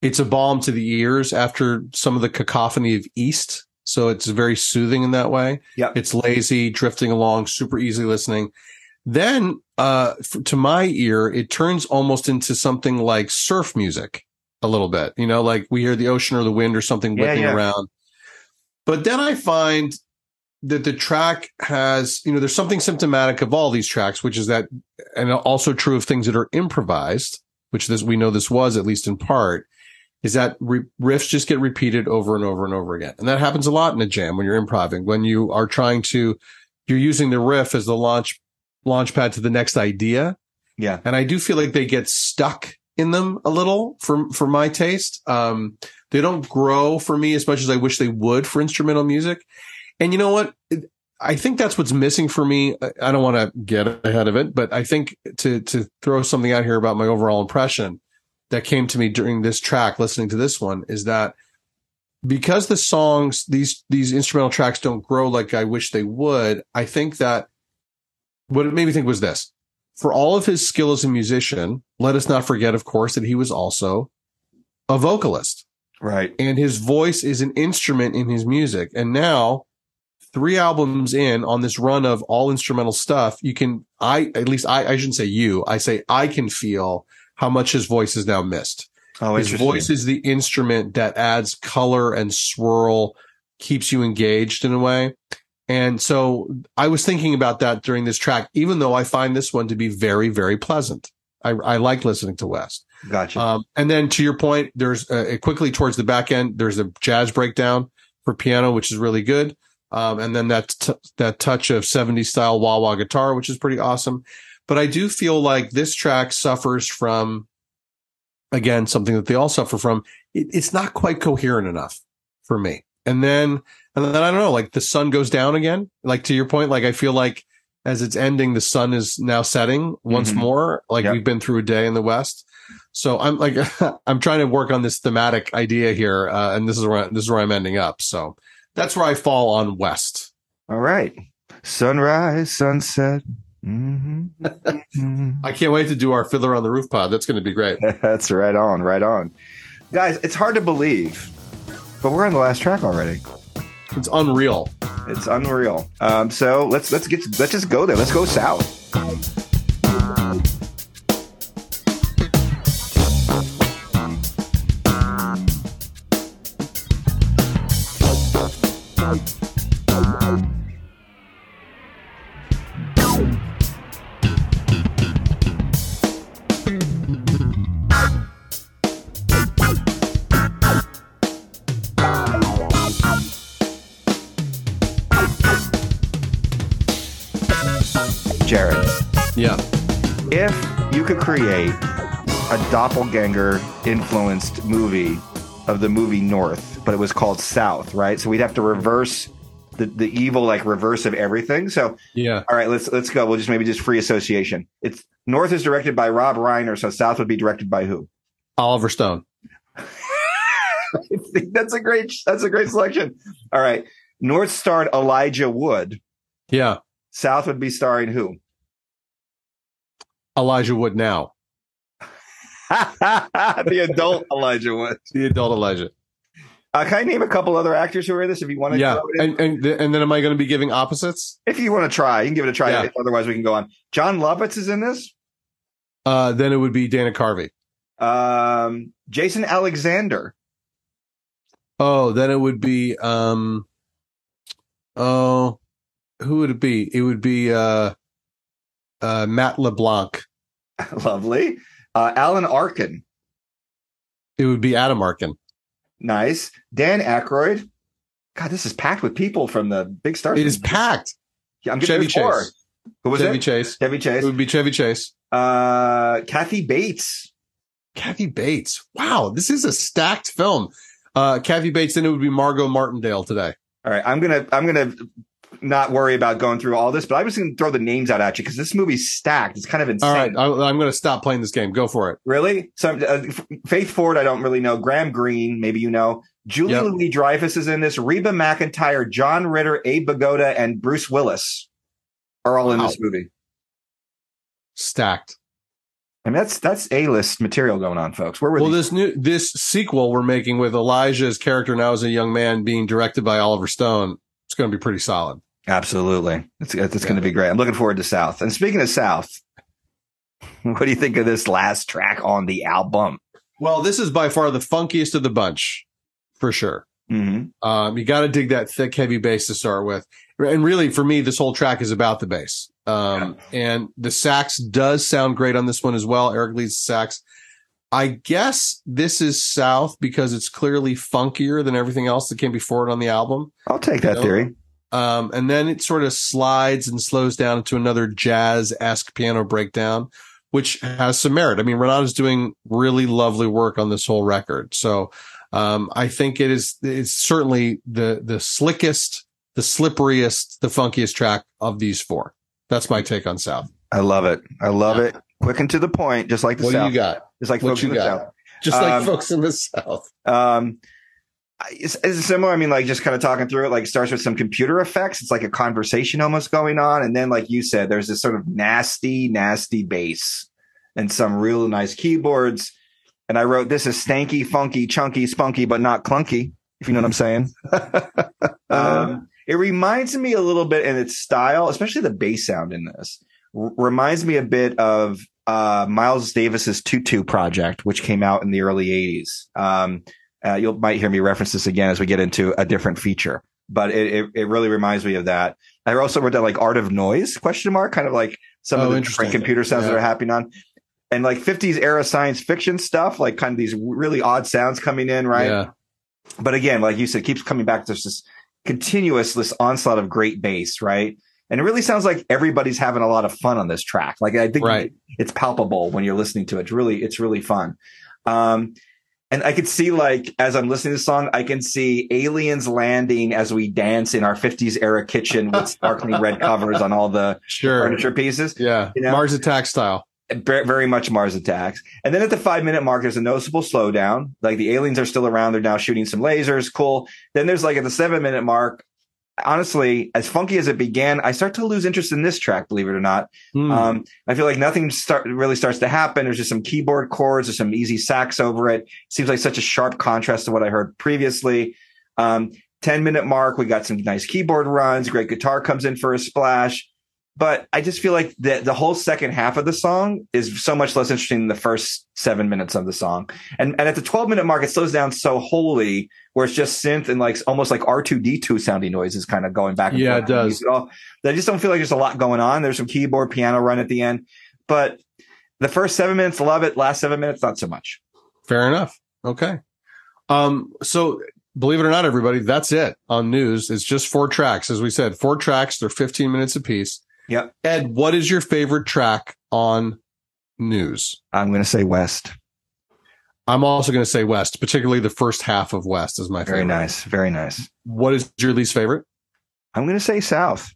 it's a balm to the ears after some of the cacophony of East. So it's very soothing in that way. Yeah, it's lazy, drifting along, super easy listening. Then, uh, to my ear, it turns almost into something like surf music a little bit. You know, like we hear the ocean or the wind or something whipping yeah, yeah. around but then I find that the track has, you know, there's something symptomatic of all these tracks, which is that, and also true of things that are improvised, which this, we know this was at least in part, is that re- riffs just get repeated over and over and over again. And that happens a lot in a jam when you're improvising, when you are trying to, you're using the riff as the launch, launch pad to the next idea. Yeah. And I do feel like they get stuck in them a little for, for my taste. Um, they don't grow for me as much as I wish they would for instrumental music. And you know what? I think that's what's missing for me. I don't want to get ahead of it, but I think to, to throw something out here about my overall impression that came to me during this track, listening to this one is that because the songs, these, these instrumental tracks don't grow like I wish they would. I think that what it made me think was this for all of his skill as a musician, let us not forget, of course, that he was also a vocalist. Right. And his voice is an instrument in his music. And now, three albums in on this run of all instrumental stuff, you can, I, at least I, I shouldn't say you, I say I can feel how much his voice is now missed. Oh, his voice is the instrument that adds color and swirl, keeps you engaged in a way. And so I was thinking about that during this track, even though I find this one to be very, very pleasant. I, I like listening to West. Gotcha. Um, and then to your point, there's uh, quickly towards the back end, there's a jazz breakdown for piano, which is really good. Um, and then that, t- that touch of 70s style wah wah guitar, which is pretty awesome. But I do feel like this track suffers from, again, something that they all suffer from. It, it's not quite coherent enough for me. And then, and then I don't know, like the sun goes down again. Like to your point, like I feel like as it's ending, the sun is now setting once mm-hmm. more. Like yep. we've been through a day in the West. So I'm like, <laughs> I'm trying to work on this thematic idea here. Uh, and this is where, this is where I'm ending up. So that's where I fall on West. All right. Sunrise, sunset. Mm-hmm. <laughs> I can't wait to do our Fiddler on the Roof pod. That's going to be great. <laughs> That's right on, right on. Guys, it's hard to believe, but we're on the last track already. It's unreal. It's unreal. Um, so let's let's get let's just go there. Let's go south. Create a doppelganger influenced movie of the movie North, but it was called South, right? So we'd have to reverse the, the evil like reverse of everything. So Yeah. all right, let's let's go. We'll just maybe just free association. It's North is directed by Rob Reiner, so South would be directed by who? Oliver Stone. <laughs> that's a great that's a great selection. All right. North starred Elijah Wood. Yeah. South would be starring who? Elijah Wood now. <laughs> the adult Elijah Wood. The adult Elijah. Uh, can I name a couple other actors who are in this if you want to? Yeah. throw it in? And, and and then am I going to be giving opposites? if you want to try, you can give it a try. Yeah. Otherwise, we can go on. Jon Lovitz is in this. Uh, then it would be Dana Carvey. Um, Jason Alexander. Oh, then it would be um oh who would it be? It would be uh uh Matt LeBlanc. <laughs> Lovely. Uh, Alan Arkin. It would be Adam Arkin. Nice. Dan Aykroyd. God, this is packed with people from the big stars. It is packed. Yeah, I'm Chevy getting four. Chase. Who was Chevy it? Chase. Chevy Chase. It would be Chevy Chase. Uh, Kathy Bates. Kathy Bates. Wow, this is a stacked film. Uh Kathy Bates, then it would be Margo Martindale today. All right, I'm gonna I'm gonna not worry about going through all this, but I'm just gonna throw the names out at you because this movie's stacked. It's kind of insane. All right, I, I'm going to stop playing this game. Go for it. Really? So uh, Faith Ford, I don't really know. Graham Greene, maybe you know. Julie Yep. Louis Dreyfus is in this. Reba McEntire, John Ritter, Abe Vigoda, and Bruce Willis are all in Wow. this movie. Stacked. I mean, that's that's A list material going on, folks. Where were Well, these? this new this sequel we're making with Elijah's character now as a young man being directed by Oliver Stone. It's going to be pretty solid. Absolutely, it's it's going to be great. I'm looking forward to South. And speaking of South, <laughs> what do you think of this last track on the album? Well, this is by far the funkiest of the bunch, for sure. hmm Um, you got to dig that thick, heavy bass to start with. And really, for me, this whole track is about the bass. Um, and the sax does sound great on this one as well. Eric Lee's sax. I guess this is South because it's clearly funkier than everything else that came before it on the album. I'll take that know? theory. Um, and then it sort of slides and slows down into another jazz esque piano breakdown, which has some merit. I mean, Renato's doing really lovely work on this whole record. So, um, I think it is, it's certainly the, the slickest, the slipperiest, the funkiest track of these four. That's my take on South. I love it. I love Yeah. it. Quick and to the point, just like the What South. do you got? Just like What folks you in the got? South. Just like Um, folks in the South. Um, it's, similar. I mean, like just kind of talking through it, like starts with some computer effects. It's like a conversation almost going on. And then, like you said, there's this sort of nasty, nasty bass and some real nice keyboards. And I wrote, this is stanky, funky, chunky, spunky, but not clunky, if you know what I'm saying. <laughs> um, it reminds me a little bit in its style, especially the bass sound in this, r- reminds me a bit of uh, Miles Davis's Tutu project, which came out in the early 80s. Um, uh, you might hear me reference this again as we get into a different feature, but it, it, it really reminds me of that. I also wrote down like Art of Noise question mark, kind of like some Oh, of the interesting. different computer sounds that are happening on. And like 50s era science fiction stuff, like kind of these really odd sounds coming in, right? Yeah. But again, like you said, it keeps coming back. There's this continuous, this onslaught of great bass, right? And it really sounds like everybody's having a lot of fun on this track. Like I think Right. it's palpable when you're listening to it. It's really, it's really fun. Um, and I could see like as I'm listening to the song, I can see aliens landing as we dance in our 50s era kitchen with <laughs> sparkling red covers on all the Sure. furniture pieces. Yeah. You know? Mars Attack style. Very, very much Mars attacks. And then at the five minute mark, there's a noticeable slowdown. Like the aliens are still around. They're now shooting some lasers. Cool. Then there's like at the seven minute mark, honestly, as funky as it began, I start to lose interest in this track, believe it or not. Hmm. Um, I feel like nothing start really starts to happen. There's just some keyboard chords, or some easy sax over it. Seems like such a sharp contrast to what I heard previously. Um, 10 minute mark, we got some nice keyboard runs, great guitar comes in for a splash. But I just feel like the, the whole second half of the song is so much less interesting than the first seven minutes of the song. And, and at the 12 minute mark, it slows down so wholly where it's just synth and like almost like R2D2 sounding noises kind of going back and Yeah, it does. All. I just don't feel like there's a lot going on. There's some keyboard piano run at the end, but the first seven minutes, love it. Last seven minutes, not so much. Fair enough. Okay. Um, so believe it or not, everybody, that's it on news. It's just four tracks. As we said, four tracks. They're 15 minutes apiece. Yep. Ed, what is your favorite track on news? I'm going to say West. I'm also going to say West, particularly the first half of West is my favorite. Very nice. Very nice. What is your least favorite? I'm going to say South.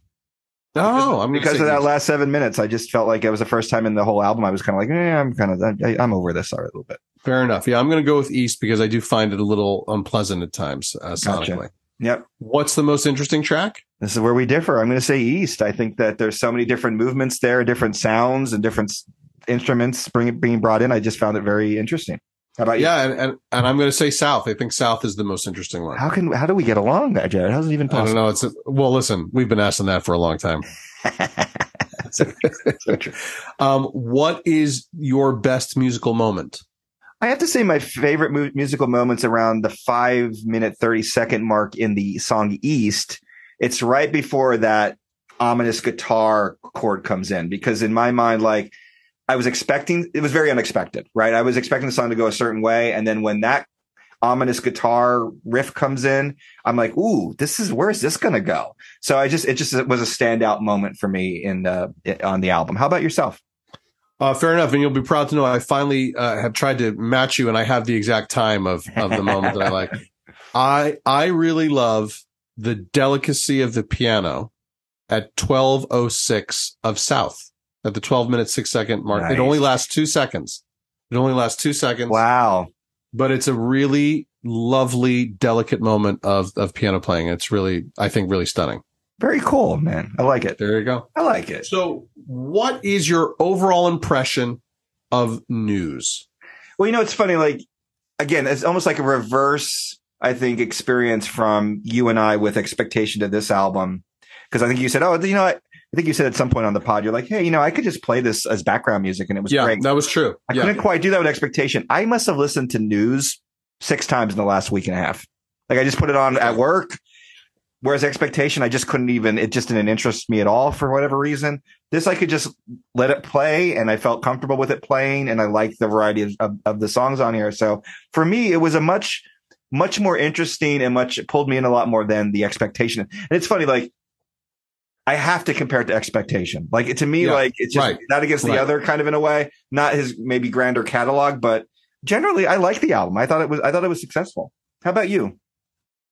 Oh, I'm because say of that last seven minutes, I just felt like it was the first time in the whole album. I was kind of like, eh, I'm kind of, I, I'm over this already a little bit. Fair enough. Yeah, I'm going to go with East because I do find it a little unpleasant at times uh, sonically. Gotcha. Yep. What's the most interesting track? This is where we differ. I'm going to say East. I think that there's so many different movements there, different sounds and different instruments bring, being brought in. I just found it very interesting. How about you? Yeah, and, and, and I'm going to say South. I think South is the most interesting one. How can, how do we get along that, Jared? How's it even I don't know. It's well, listen, we've been asking that for a long time. <laughs> so, so. <laughs> Um, what is your best musical moment? I have to say my favorite mu- musical moments around the five minute, 30 second mark in the song East. It's right before that ominous guitar chord comes in because in my mind, like I was expecting, it was very unexpected, right? I was expecting the song to go a certain way. And then when that ominous guitar riff comes in, I'm like, ooh, this is, where's this going to go? So I just, it just was a standout moment for me in, uh, on the album. How about yourself? Uh, fair enough, and you'll be proud to know I finally uh, have tried to match you, and I have the exact time of of the moment that I like. <laughs> I I really love the delicacy of the piano at twelve oh six of South at the twelve minute six second mark. It only lasts two seconds. It only lasts two seconds. Wow. but it's a really lovely, delicate moment of of piano playing. It's really, I think, really stunning. Very cool, man. I like it. There you go. I like it. So, what is your overall impression of news? Well, you know, it's funny. Like, again, it's almost like a reverse, I think, experience from you and I with expectation to this album. Cause I think you said, Oh, you know, I, I think you said at some point on the pod, you're like, Hey, you know, I could just play this as background music and it was yeah, great. that was true. I yeah. couldn't quite do that with expectation. I must have listened to news six times in the last week and a half. Like I just put it on at work. Whereas expectation, I just couldn't even, it just didn't interest me at all for whatever reason. This, I could just let it play and I felt comfortable with it playing and I liked the variety of, of, of the songs on here. So for me, it was a much, much more interesting and much, pulled me in a lot more than the expectation. And it's funny, like, I have to compare it to expectation. Like to me, Yeah, like it's just right, not against the right. other kind of in a way, not his maybe grander catalog, but generally I like the album. I thought it was, I thought it was successful. How about you?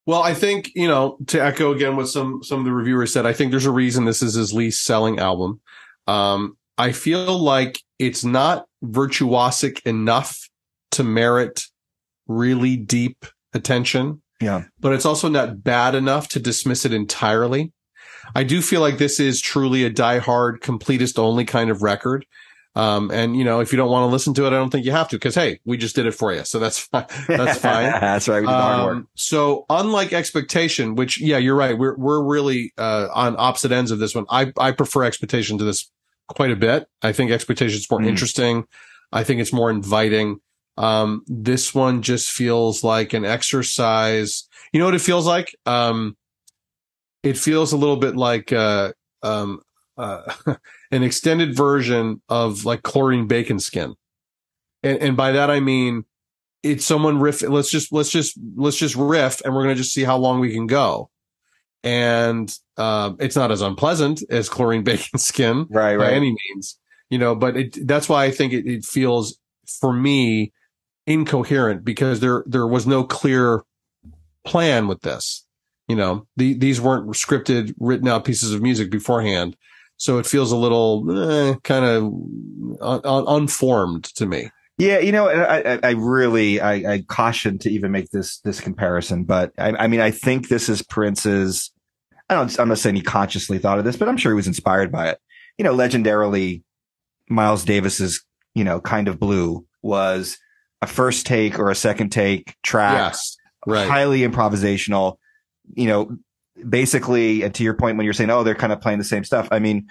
Well, I think you know to echo again what some some of the reviewers said. I think there's a reason this is his least selling album. Um, I feel like it's not virtuosic enough to merit really deep attention. Yeah. but it's also not bad enough to dismiss it entirely. I do feel like this is truly a diehard, completist only kind of record. Um, and you know, if you don't want to listen to it, I don't think you have to, because hey, we just did it for you, so that's fine. That's fine. <laughs> That's right. We did the hard work. Um, so unlike expectation, which yeah, you're right. We're we're really uh, on opposite ends of this one. I I prefer expectation to this quite a bit. I think expectation is more Mm. interesting. I think it's more inviting. Um, this one just feels like an exercise. You know what it feels like? Um, it feels a little bit like uh, um, uh, <laughs> an extended version of like Cloreen Baconskin, and and by that I mean it's someone riff. Let's just let's just let's just riff, and we're gonna just see how long we can go. And um, it's not as unpleasant as Cloreen <laughs> bacon skin Right. by Right. any means, you know. But it, that's why I think it, it feels for me incoherent because there there was no clear plan with this. You know, the, these weren't scripted, written out pieces of music beforehand, so it feels a little eh, kind of un- un- unformed to me. Yeah, you know, I, I, I really, I, I caution to even make this this comparison, but I, I mean, I think this is Prince's I don't, I'm not saying he consciously thought of this, but I'm sure he was inspired by it. You know, legendarily, Miles Davis's, you know, kind of blue was a first take or a second take track. Yes. Right. Highly improvisational. You know, basically, and to your point, when you're saying, oh, they're kind of playing the same stuff. I mean,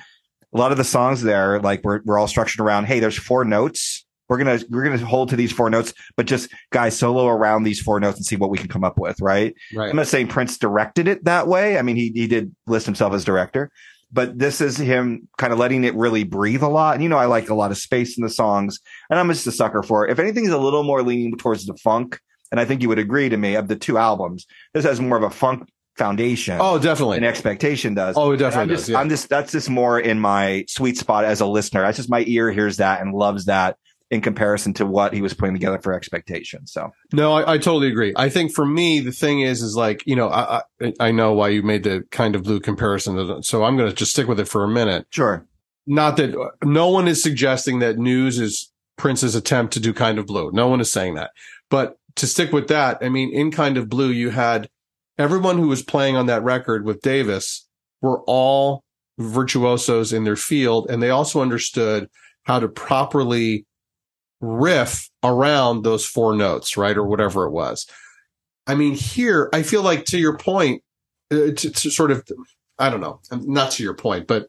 a lot of the songs there, like we're, we're all structured around, hey, there's four notes. We're going to, we're to hold to these four notes, but just guys solo around these four notes and see what we can come up with. Right. Right. I'm not saying Prince directed it that way. I mean, he, he did list himself as director, but this is him kind of letting it really breathe a lot. And, you know, I like a lot of space in the songs and I'm just a sucker for it. If anything is a little more leaning towards the funk, and I think you would agree to me of the two albums, this has more of a funk foundation. Oh, definitely. An expectation does. Oh, it definitely I'm does. yeah. I'm just, that's just more in my sweet spot as a listener. That's just my ear hears that and loves that in comparison to what he was putting together for expectation. So No, I, I totally agree. I think for me, the thing is, is like, you know, I, I, I know why you made the kind of blue comparison. So I'm going to just stick with it for a minute. sure. Not that no one is suggesting that news is Prince's attempt to do kind of blue. No one is saying that. But to stick with that, I mean, in kind of blue, you had everyone who was playing on that record with Davis were all virtuosos in their field. And they also understood how to properly riff around those four notes, right? Or whatever it was. I mean, here, I feel like to your point, uh, to, to sort of, I don't know, not to your point, but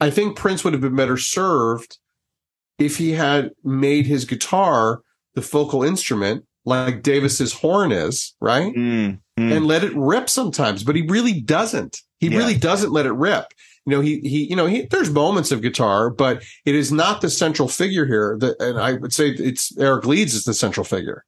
I think Prince would have been better served if he had made his guitar the focal instrument like Davis's horn is, right? Mm, mm. And let it rip sometimes, but he really doesn't. He Yeah. really doesn't let it rip. You know, he, he, you know, he, there's moments of guitar, but it is not the central figure here. That, and I would say it's Eric Leeds is the central figure.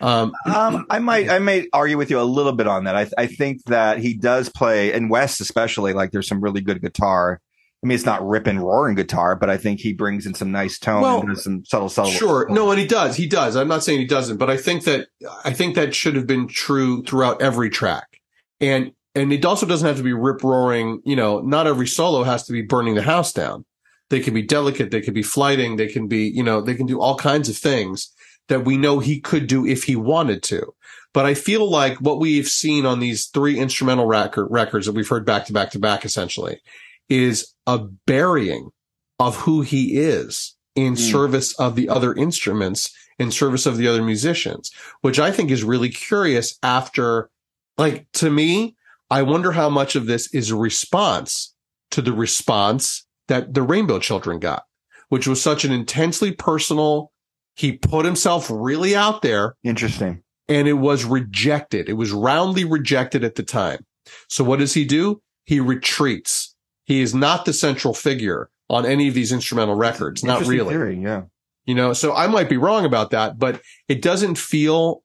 Um, Um, I might, I may argue with you a little bit on that. I, I think that he does play, and West especially, like there's some really good guitar. I mean, it's not ripping, roaring guitar, but I think he brings in some nice tone Well, and some subtle, subtle. Sure. No, and he does. He does. I'm not saying he doesn't, but I think that I think that should have been true throughout every track. And and it also doesn't have to be rip roaring, you know, not every solo has to be burning the house down. They can be delicate, they can be flighting, they can be, you know, they can do all kinds of things that we know he could do if he wanted to. But I feel like what we've seen on these three instrumental record, records that we've heard back to back to back essentially is a burying of who he is in Mm. service of the other instruments, in service of the other musicians, which I think is really curious after, like, to me, I wonder how much of this is a response to the response that the Rainbow Children got, which was such an intensely personal, he put himself really out there Interesting. and it was rejected. It was roundly rejected at the time. So what does he do? He retreats. He is not the central figure on any of these instrumental records. Not really. Theory, yeah. You know, so I might be wrong about that, but it doesn't feel,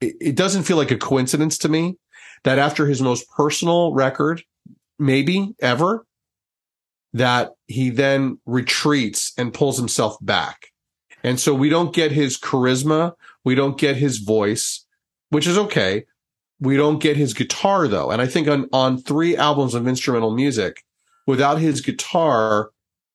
it, it doesn't feel like a coincidence to me that after his most personal record, maybe ever, that he then retreats and pulls himself back. And so we don't get his charisma. We don't get his voice, which is okay. We don't get his guitar though. And I think on, on three albums of instrumental music, without his guitar,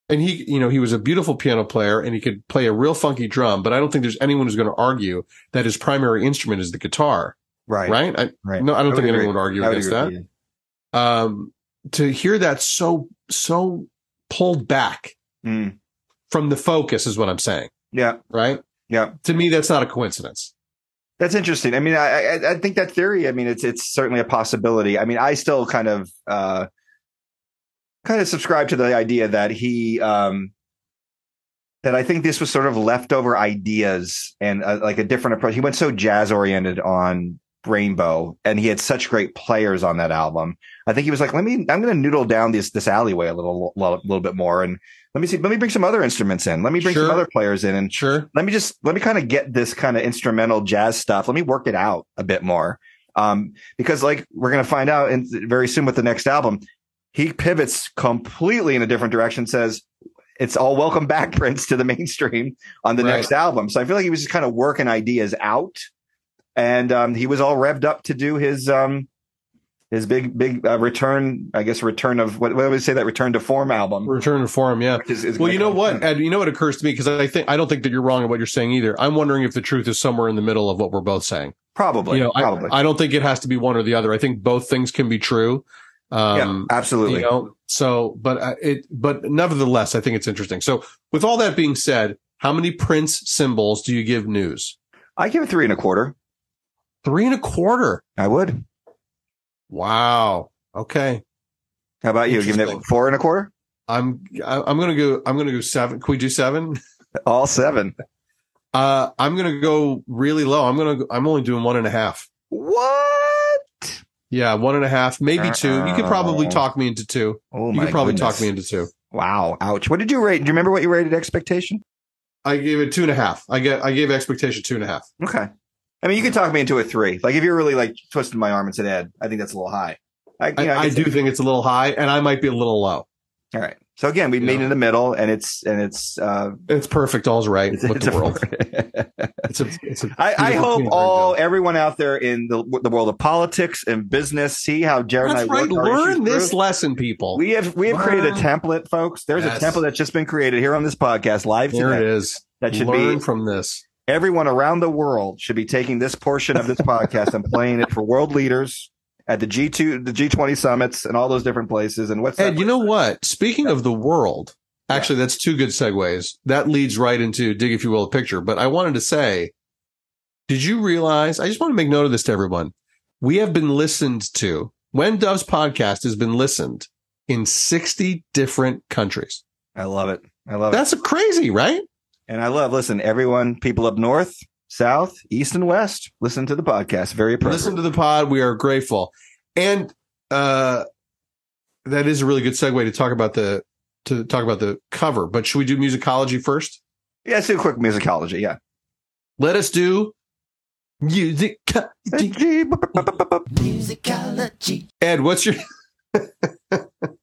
and he, you know, he was a beautiful piano player and he could play a real funky drum, but I don't think there's anyone who's going to argue that his primary instrument is the guitar, Right. right? I, Right. no, I don't would think agree. anyone would argue would against that. Um, to hear that so, so pulled back Mm. from the focus is what I'm saying, Yeah. right? Yeah. To me, that's not a coincidence. That's interesting. I mean, I, I I think that theory. I mean, it's it's certainly a possibility. I mean, I still kind of uh, kind of subscribe to the idea that he um, that I think this was sort of leftover ideas and uh, like a different approach. He went so jazz oriented on Rainbow, and he had such great players on that album. I think he was like, let me, I'm going to noodle down this this alleyway a little, little little bit more, and let me see, let me bring some other instruments in. Let me bring Sure. some other players in, and Sure. let me just let me kind of get this kind of instrumental jazz stuff. Let me work it out a bit more. Um, because like we're gonna find out in, very soon with the next album, he pivots completely in a different direction, says it's all welcome back, <laughs> Prince, to the mainstream on the Right. next album. So I feel like he was just kind of working ideas out. And um, he was all revved up to do his um his big big uh, return, I guess return of what what would we say that return to form album. Return to form. Yeah. is- is Well, you know what. Ed? You know what occurs to me because I think I don't think that you're wrong in what you're saying either. I'm wondering if the truth is somewhere in the middle of what we're both saying. Probably. you know, probably. I, I don't think it has to be one or the other. I think both things can be true. Um, yeah, absolutely. you know, so, but uh, it, but nevertheless, I think it's interesting. So with all that being said, how many Prince symbols do you give news? I give it three and a quarter. Three and a quarter. I would. Wow. Okay. How about you? Giving Interesting. it four and a quarter? I'm, I'm going to go, I'm to go seven. Can we do seven? <laughs> All seven. Uh, I'm going to go really low. I'm to, I'm only doing one and a half. What? Yeah. One and a half, maybe two. You could probably talk me into two. Oh you could probably goodness. talk me into two. Wow. Ouch. What did you rate? Do you remember what you rated expectation? I gave it two and a half. I get, I gave expectation two and a half. Okay. I mean, you could talk me into a three. Like if you're really like twisting my arm and said, Ed, I think that's a little high. I, you I, know, I do think it's a little high and I might be a little low. All right. So again, we meet know. in the middle and it's, and it's, uh, It's perfect. All's right it's, with it's the a- world. <laughs> It's a, it's a I, I hope all right everyone out there in the the world of politics and business see how Jared That's and I right. work Learn this through. lesson, people. We have we have created a template, folks. There's Yes. a template that's just been created here on this podcast live there it today. is. That should Learn be from this. Everyone around the world should be taking this portion of this <laughs> podcast and playing it for world leaders at the G2, the G20 summits and all those different places. And what's And you know what? Speaking of the world, actually, that's two good segues. That leads right into dig, if you will, a picture. But I wanted to say, did you realize? I just want to make note of this to everyone. We have been listened to. When Dove's podcast has been listened in 60 different countries. I love it. I love it. That's crazy, right? And I love, listen, everyone, people up north, south, east, and west, listen to the podcast. Very appropriate. Listen to the pod. We are grateful. And uh that is a really good segue to talk about the to talk about the cover. But should we do musicology first? yeah, let's do a quick musicology. Yeah. Let us do music. Musicology. Ed, what's your <laughs>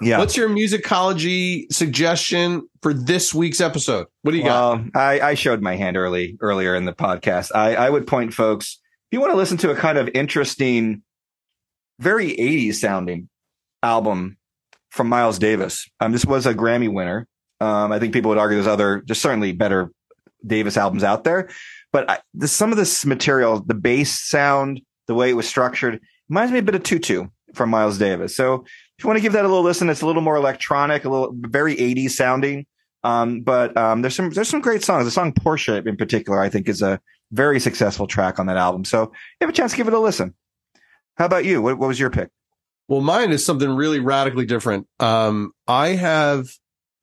Yeah. what's your musicology suggestion for this week's episode? What do you got? I, I showed my hand early earlier in the podcast. I, I would point folks if you want to listen to a kind of interesting, very 80s sounding album from Miles Davis. Um, this was a Grammy winner. Um, I think people would argue there's other, there's certainly better Davis albums out there, but I, the, some of this material, the bass sound, the way it was structured, reminds me a bit of Tutu from Miles Davis. So if you want to give that a little listen, it's a little more electronic, a little very 80s sounding. Um, but um, there's some there's some great songs. The song Portia in particular, I think, is a very successful track on that album. So you have a chance to give it a listen. How about you? What, what was your pick? Well, mine is something really radically different. Um, I have,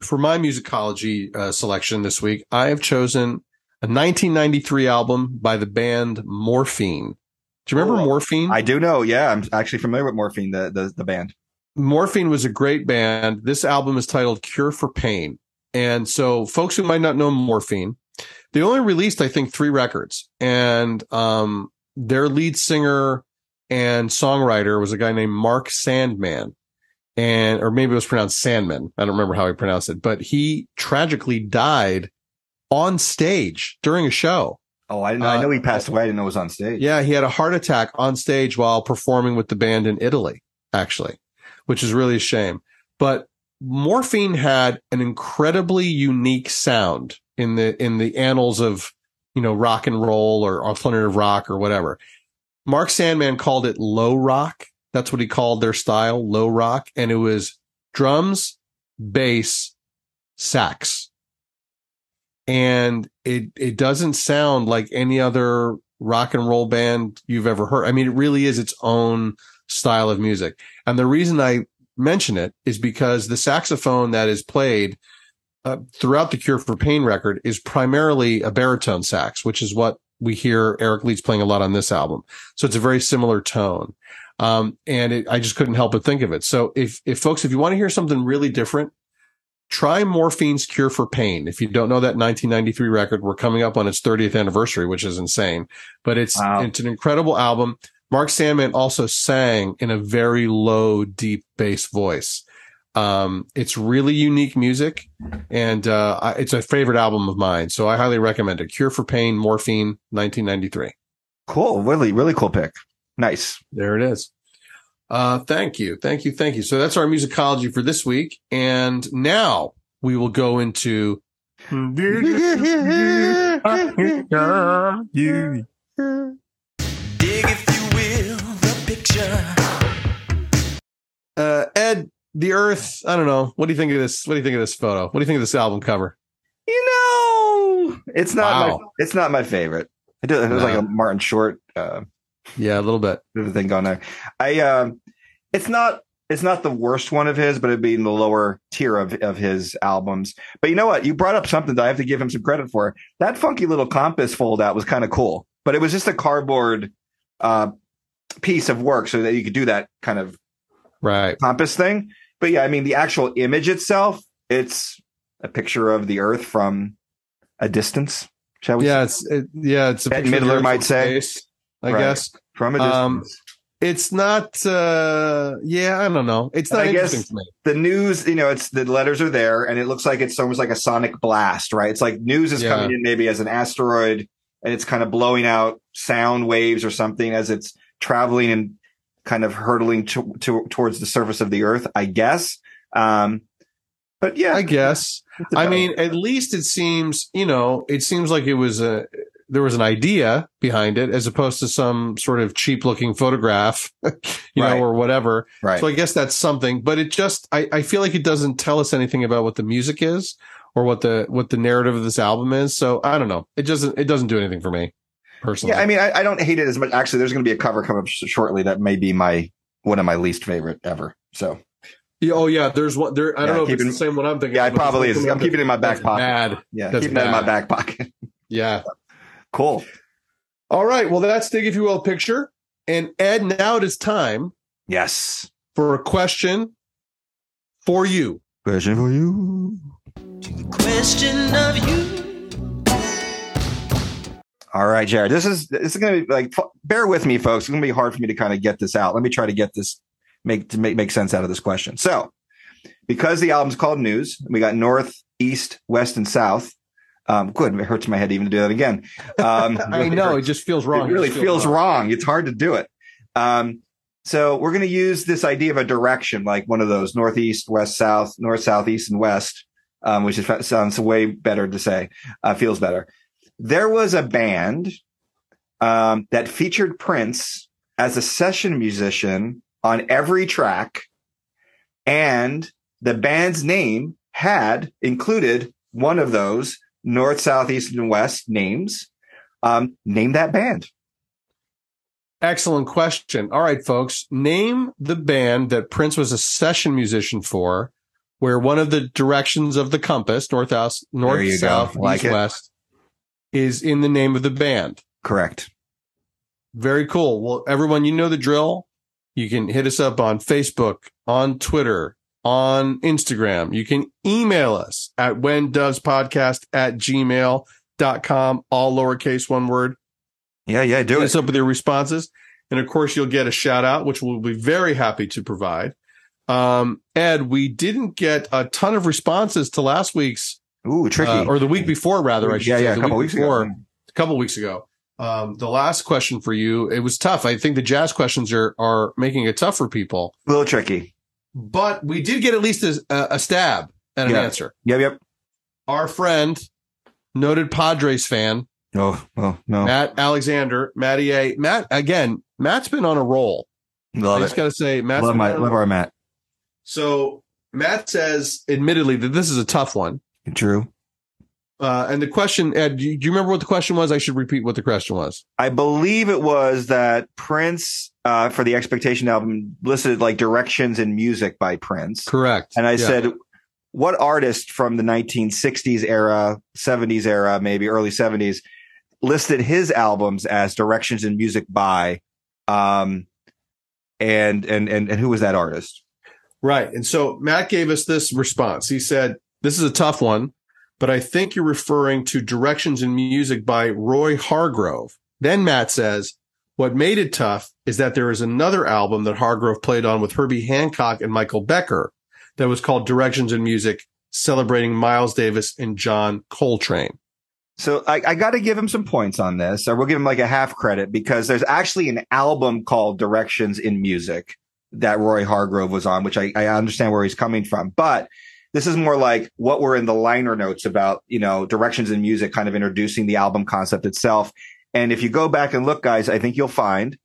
for my musicology uh, selection this week, I have chosen a 1993 album by the band Morphine. Do you remember Oh, Morphine? I do know. Yeah, I'm actually familiar with Morphine, the the, the band. Morphine was a great band. This album is titled Cure for Pain. And so folks who might not know Morphine, they only released, I think, three records. And um, their lead singer and songwriter was a guy named Mark Sandman. And, or maybe it was pronounced Sandman. I don't remember how he pronounced it, but he tragically died on stage during a show. Oh, I know. I Uh, know he passed away. I didn't know it was on stage. Yeah, he had a heart attack on stage while performing with the band in Italy, actually, which is really a shame. But Morphine had an incredibly unique sound in the in the annals of, you know, rock and roll or alternative rock or whatever. Mark Sandman called it low rock. That's what he called their style, low rock, and it was drums, bass, sax. And it it doesn't sound like any other rock and roll band you've ever heard. I mean, it really is its own style of music. And the reason I mention it is because the saxophone that is played uh, throughout the Cure for Pain record is primarily a baritone sax, which is what we hear Eric Leeds playing a lot on this album. So it's a very similar tone. Um, and it, I just couldn't help but think of it. So if, if folks, if you want to hear something really different, try Morphine's Cure for Pain. If you don't know that 1993 record, we're coming up on its 30th anniversary, which is insane, but it's, Wow. it's an incredible album. Mark Sandman also sang in a very low, deep bass voice. Um, it's really unique music and, uh, it's a favorite album of mine. So I highly recommend it. Cure for Pain, Morphine, 1993. Cool. Really, really cool pick. Nice. There it is. Uh, thank you. Thank you. Thank you. So that's our musicology for this week. And now we will go into <laughs> <laughs> picture. Uh, Ed, the Earth. I don't know. What do you think of this? What do you think of this photo? What do you think of this album cover? You know, it's not Wow. my, it's not my favorite. It does- it was like a Martin Short uh, Yeah, a little bit. bit thing going there. I um, it's not it's not the worst one of his, but it'd be in the lower tier of of his albums. But you know what? You brought up something that I have to give him some credit for. That funky little compass fold out was kind of cool, but it was just a cardboard uh piece of work so that you could do that kind of Right. compass thing. But yeah, I mean the actual image itself, it's a picture of the Earth from a distance. Shall we? Yeah, say? it's it, yeah, it's a of Midler the Earth might say. space, I Right. guess from a um, distance. it's not. uh Yeah, I don't know. It's not I interesting to me. the news, you know, it's the letters are there, and it looks like it's almost like a sonic blast, right? It's like news is Yeah. coming in maybe as an asteroid, and it's kind of blowing out sound waves or something as it's traveling and kind of hurtling to, to, towards the surface of the Earth, I guess. Um, but yeah, I guess. I mean, at least it seems, you know, it seems like it was a there was an idea behind it as opposed to some sort of cheap looking photograph, <laughs> you Right. know, or whatever. right. So I guess that's something, but it just I, I feel like it doesn't tell us anything about what the music is or what the what the narrative of this album is. So I don't know. It doesn't it doesn't do anything for me personally. yeah, I mean, I, I don't hate it as much. Actually, there's going to be a cover coming up sh- shortly that may be my one of my least favorite ever. So Yeah, oh yeah, there's one there. I Yeah, don't know if it's keeping- the same one I'm thinking. yeah, of, it probably is. I'm keeping it in my back pocket. Bad. Yeah, That's keeping that in my back pocket. <laughs> Yeah. cool. All right. Well, that's Dig If You Will picture. And Ed, now it is time Yes. for a question for you. Question for you. To the Question of you. All right, Jared. This is this is going to be like bear with me, folks. It's going to be hard for me to kind of get this out. Let me try to get this make to make make sense out of this question. So, because the album's called News, we got North, East, West, and South. Um, good. It hurts my head even to do that again. Um, <laughs> I know it just feels wrong. it really just feels wrong. It's hard to do it. Um, so we're going to use this idea of a direction, like one of those northeast, west, south, north, south, east, and west, um, which is, sounds way better to say. Uh, feels better. There was a band um, that featured Prince as a session musician on every track, and the band's name had included one of those north, south, east, and west names. Um, name that band. Excellent question. All right, folks. Name the band that Prince was a session musician for, where one of the directions of the compass, north, south, north, south, east, west, is in the name of the band. Correct. Very cool. Well, everyone, you know the drill. You can hit us up on Facebook, on Twitter, on Instagram. You can email us at when doves podcast at gmail.com, all lowercase one word. Yeah, yeah, do Hit it. us up with your responses. And of course, you'll get a shout out, which we'll be very happy to provide. Um, Ed, we didn't get a ton of responses to last week's, Ooh, tricky. uh, or the week before, rather. I should yeah, say, yeah, a couple week weeks before, ago. a couple weeks ago. Um, the last question for you, it was tough. I think the jazz questions are are making it tough for people, A little tricky. but we did get at least a, a stab at an answer. Yep, yep. Our friend, noted Padres fan, Oh, oh no. Matt Alexander, Matty A. Matt again. Matt's been on a roll. Love I just got to say, Matt's Love my love our Matt. So Matt says, admittedly, that this is a tough one. True. Uh, and the question, Ed, do you, do you remember what the question was? I should repeat what the question was. I believe it was that Prince, uh, for the Expectation album, listed like directions in music by Prince. Correct. And I Yeah. said, what artist from the 1960s era, 70s era, maybe early 70s, listed his albums as directions in music by, um, and, and, and, and who was that artist? Right. And so Matt gave us this response. He said, This is a tough one, but I think you're referring to Directions in Music by Roy Hargrove. Then Matt says, What made it tough is that there is another album that Hargrove played on with Herbie Hancock and Michael Brecker that was called Directions in Music, celebrating Miles Davis and John Coltrane. So I, I got to give him some points on this, or we'll give him like a half credit because there's actually an album called Directions in Music that Roy Hargrove was on, which I, I understand where he's coming from. But this is more like what were in the liner notes about, you know, Directions in Music, kind of introducing the album concept itself. And if you go back and look, guys, I think you'll find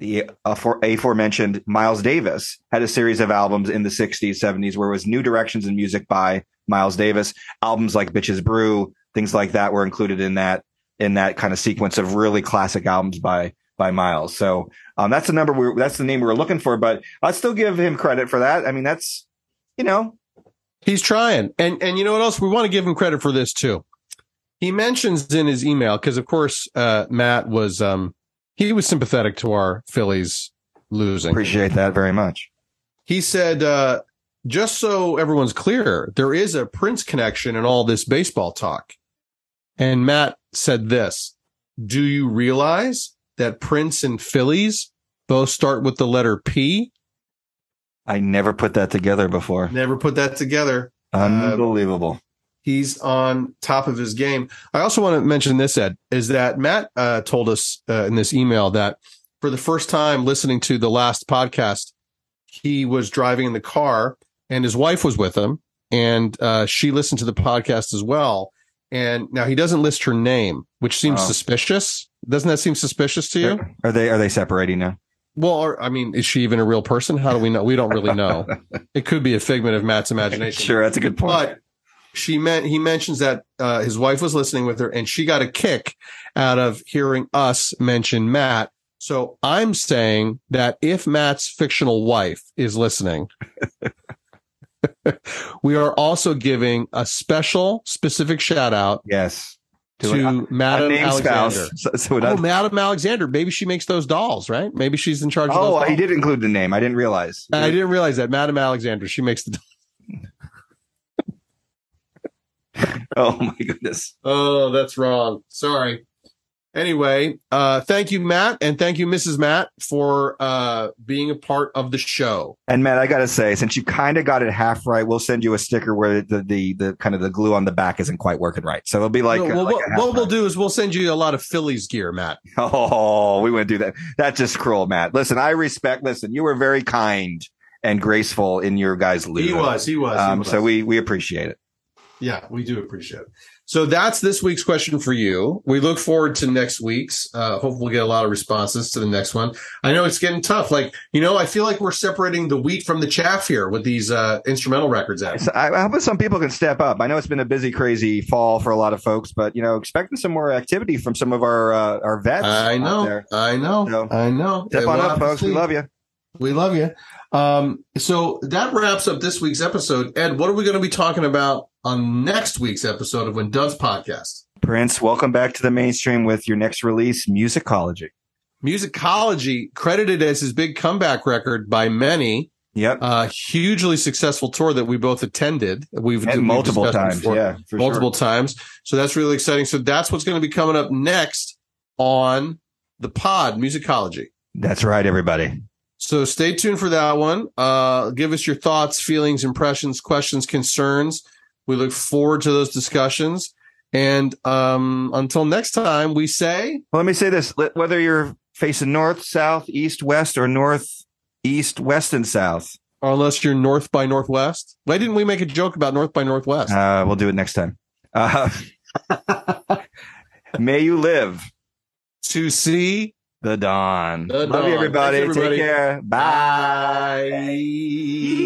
the aforementioned Miles Davis had a series of albums in the 60s, 70s where it was new directions in music by Miles Davis. Albums like Bitches Brew, things like that were included in that in that kind of sequence of really classic albums by by Miles. So um, that's the number we that's the name we were looking for, but I'll still give him credit for that. I mean, that's you know, He's trying. And and you know what else? We want to give him credit for this too. He mentions in his email, because of course, uh, Matt was um he was sympathetic to our Phillies losing. appreciate that very much. He said, uh, just so everyone's clear, there is a Prince connection in all this baseball talk. And Matt said this Do you realize that Prince and Phillies both start with the letter P? I never put that together before. Never put that together. Unbelievable. he's on top of his game. I also want to mention this, Ed, is that Matt uh, told us uh, in this email that for the first time listening to the last podcast, he was driving in the car and his wife was with him and uh, she listened to the podcast as well. And now he doesn't list her name, which seems Oh. suspicious. Doesn't that seem suspicious to you? Are they are they separating now? Well, I mean, is she even a real person? How do we know? We don't really know. <laughs> it could be a figment of Matt's imagination. Sure, that's a good point. But she meant he mentions that uh, his wife was listening with her, and she got a kick out of hearing us mention Matt. So I'm saying that if Matt's fictional wife is listening, <laughs> we are also giving a special, specific shout out yes. To an Madam Alexander. spouse. So, so Oh, does- Madam Alexander. Maybe she makes those dolls, right? Maybe she's in charge of those. oh, he did include the name. I didn't realize. I didn't realize that. Madam Alexander. She makes the. <laughs> Oh my goodness. Oh, that's wrong. Sorry. Anyway, uh, thank you, Matt, and thank you, Mrs. Matt, for uh, being a part of the show. And Matt, I gotta say, since you kind of got it half right, we'll send you a sticker where the, the the kind of the glue on the back isn't quite working right. So it'll be like, No, well, like what, what we'll do is we'll send you a lot of Phillies gear, Matt. <laughs> Oh, we wouldn't do that. That's just cruel, Matt. Listen, I respect. Listen, you were very kind and graceful in your guys' loot. He was, he was. he Um, was. so we we appreciate it. Yeah, we do appreciate it. So that's this week's question for you. We look forward to next week's. Uh, hopefully we'll get a lot of responses to the next one. I know it's getting tough. Like, you know, I feel like we're separating the wheat from the chaff here with these, uh, instrumental records out. So I, I hope some people can step up. I know it's been a busy, crazy fall for a lot of folks, but you know, expecting some more activity from some of our uh, our vets. I know. I know. So, I know. Step on up, folks. We love you. We love you. Um, so that wraps up this week's episode. Ed, what are we going to be talking about on next week's episode of When Doves Podcast? Prince, welcome back to the mainstream with your next release, Musicology. Musicology, credited as his big comeback record by many, Yep. uh, hugely successful tour that we both attended. We've we've multiple times. before. Yeah. For multiple Sure. times. So that's really exciting. So that's what's going to be coming up next on the pod, Musicology. That's right, everybody. So stay tuned for that one. Uh, give us your thoughts, feelings, impressions, questions, concerns. We look forward to those discussions. And um, until next time, we say Well, let me say this: whether you're facing north, south, east, west, or north, east, west, and south, unless you're north by northwest. Why didn't we make a joke about north by northwest? uh, we'll do it next time. Uh, <laughs> may you live to see the dawn. The Love you, everybody. Thanks, everybody. Take care. Bye. Bye.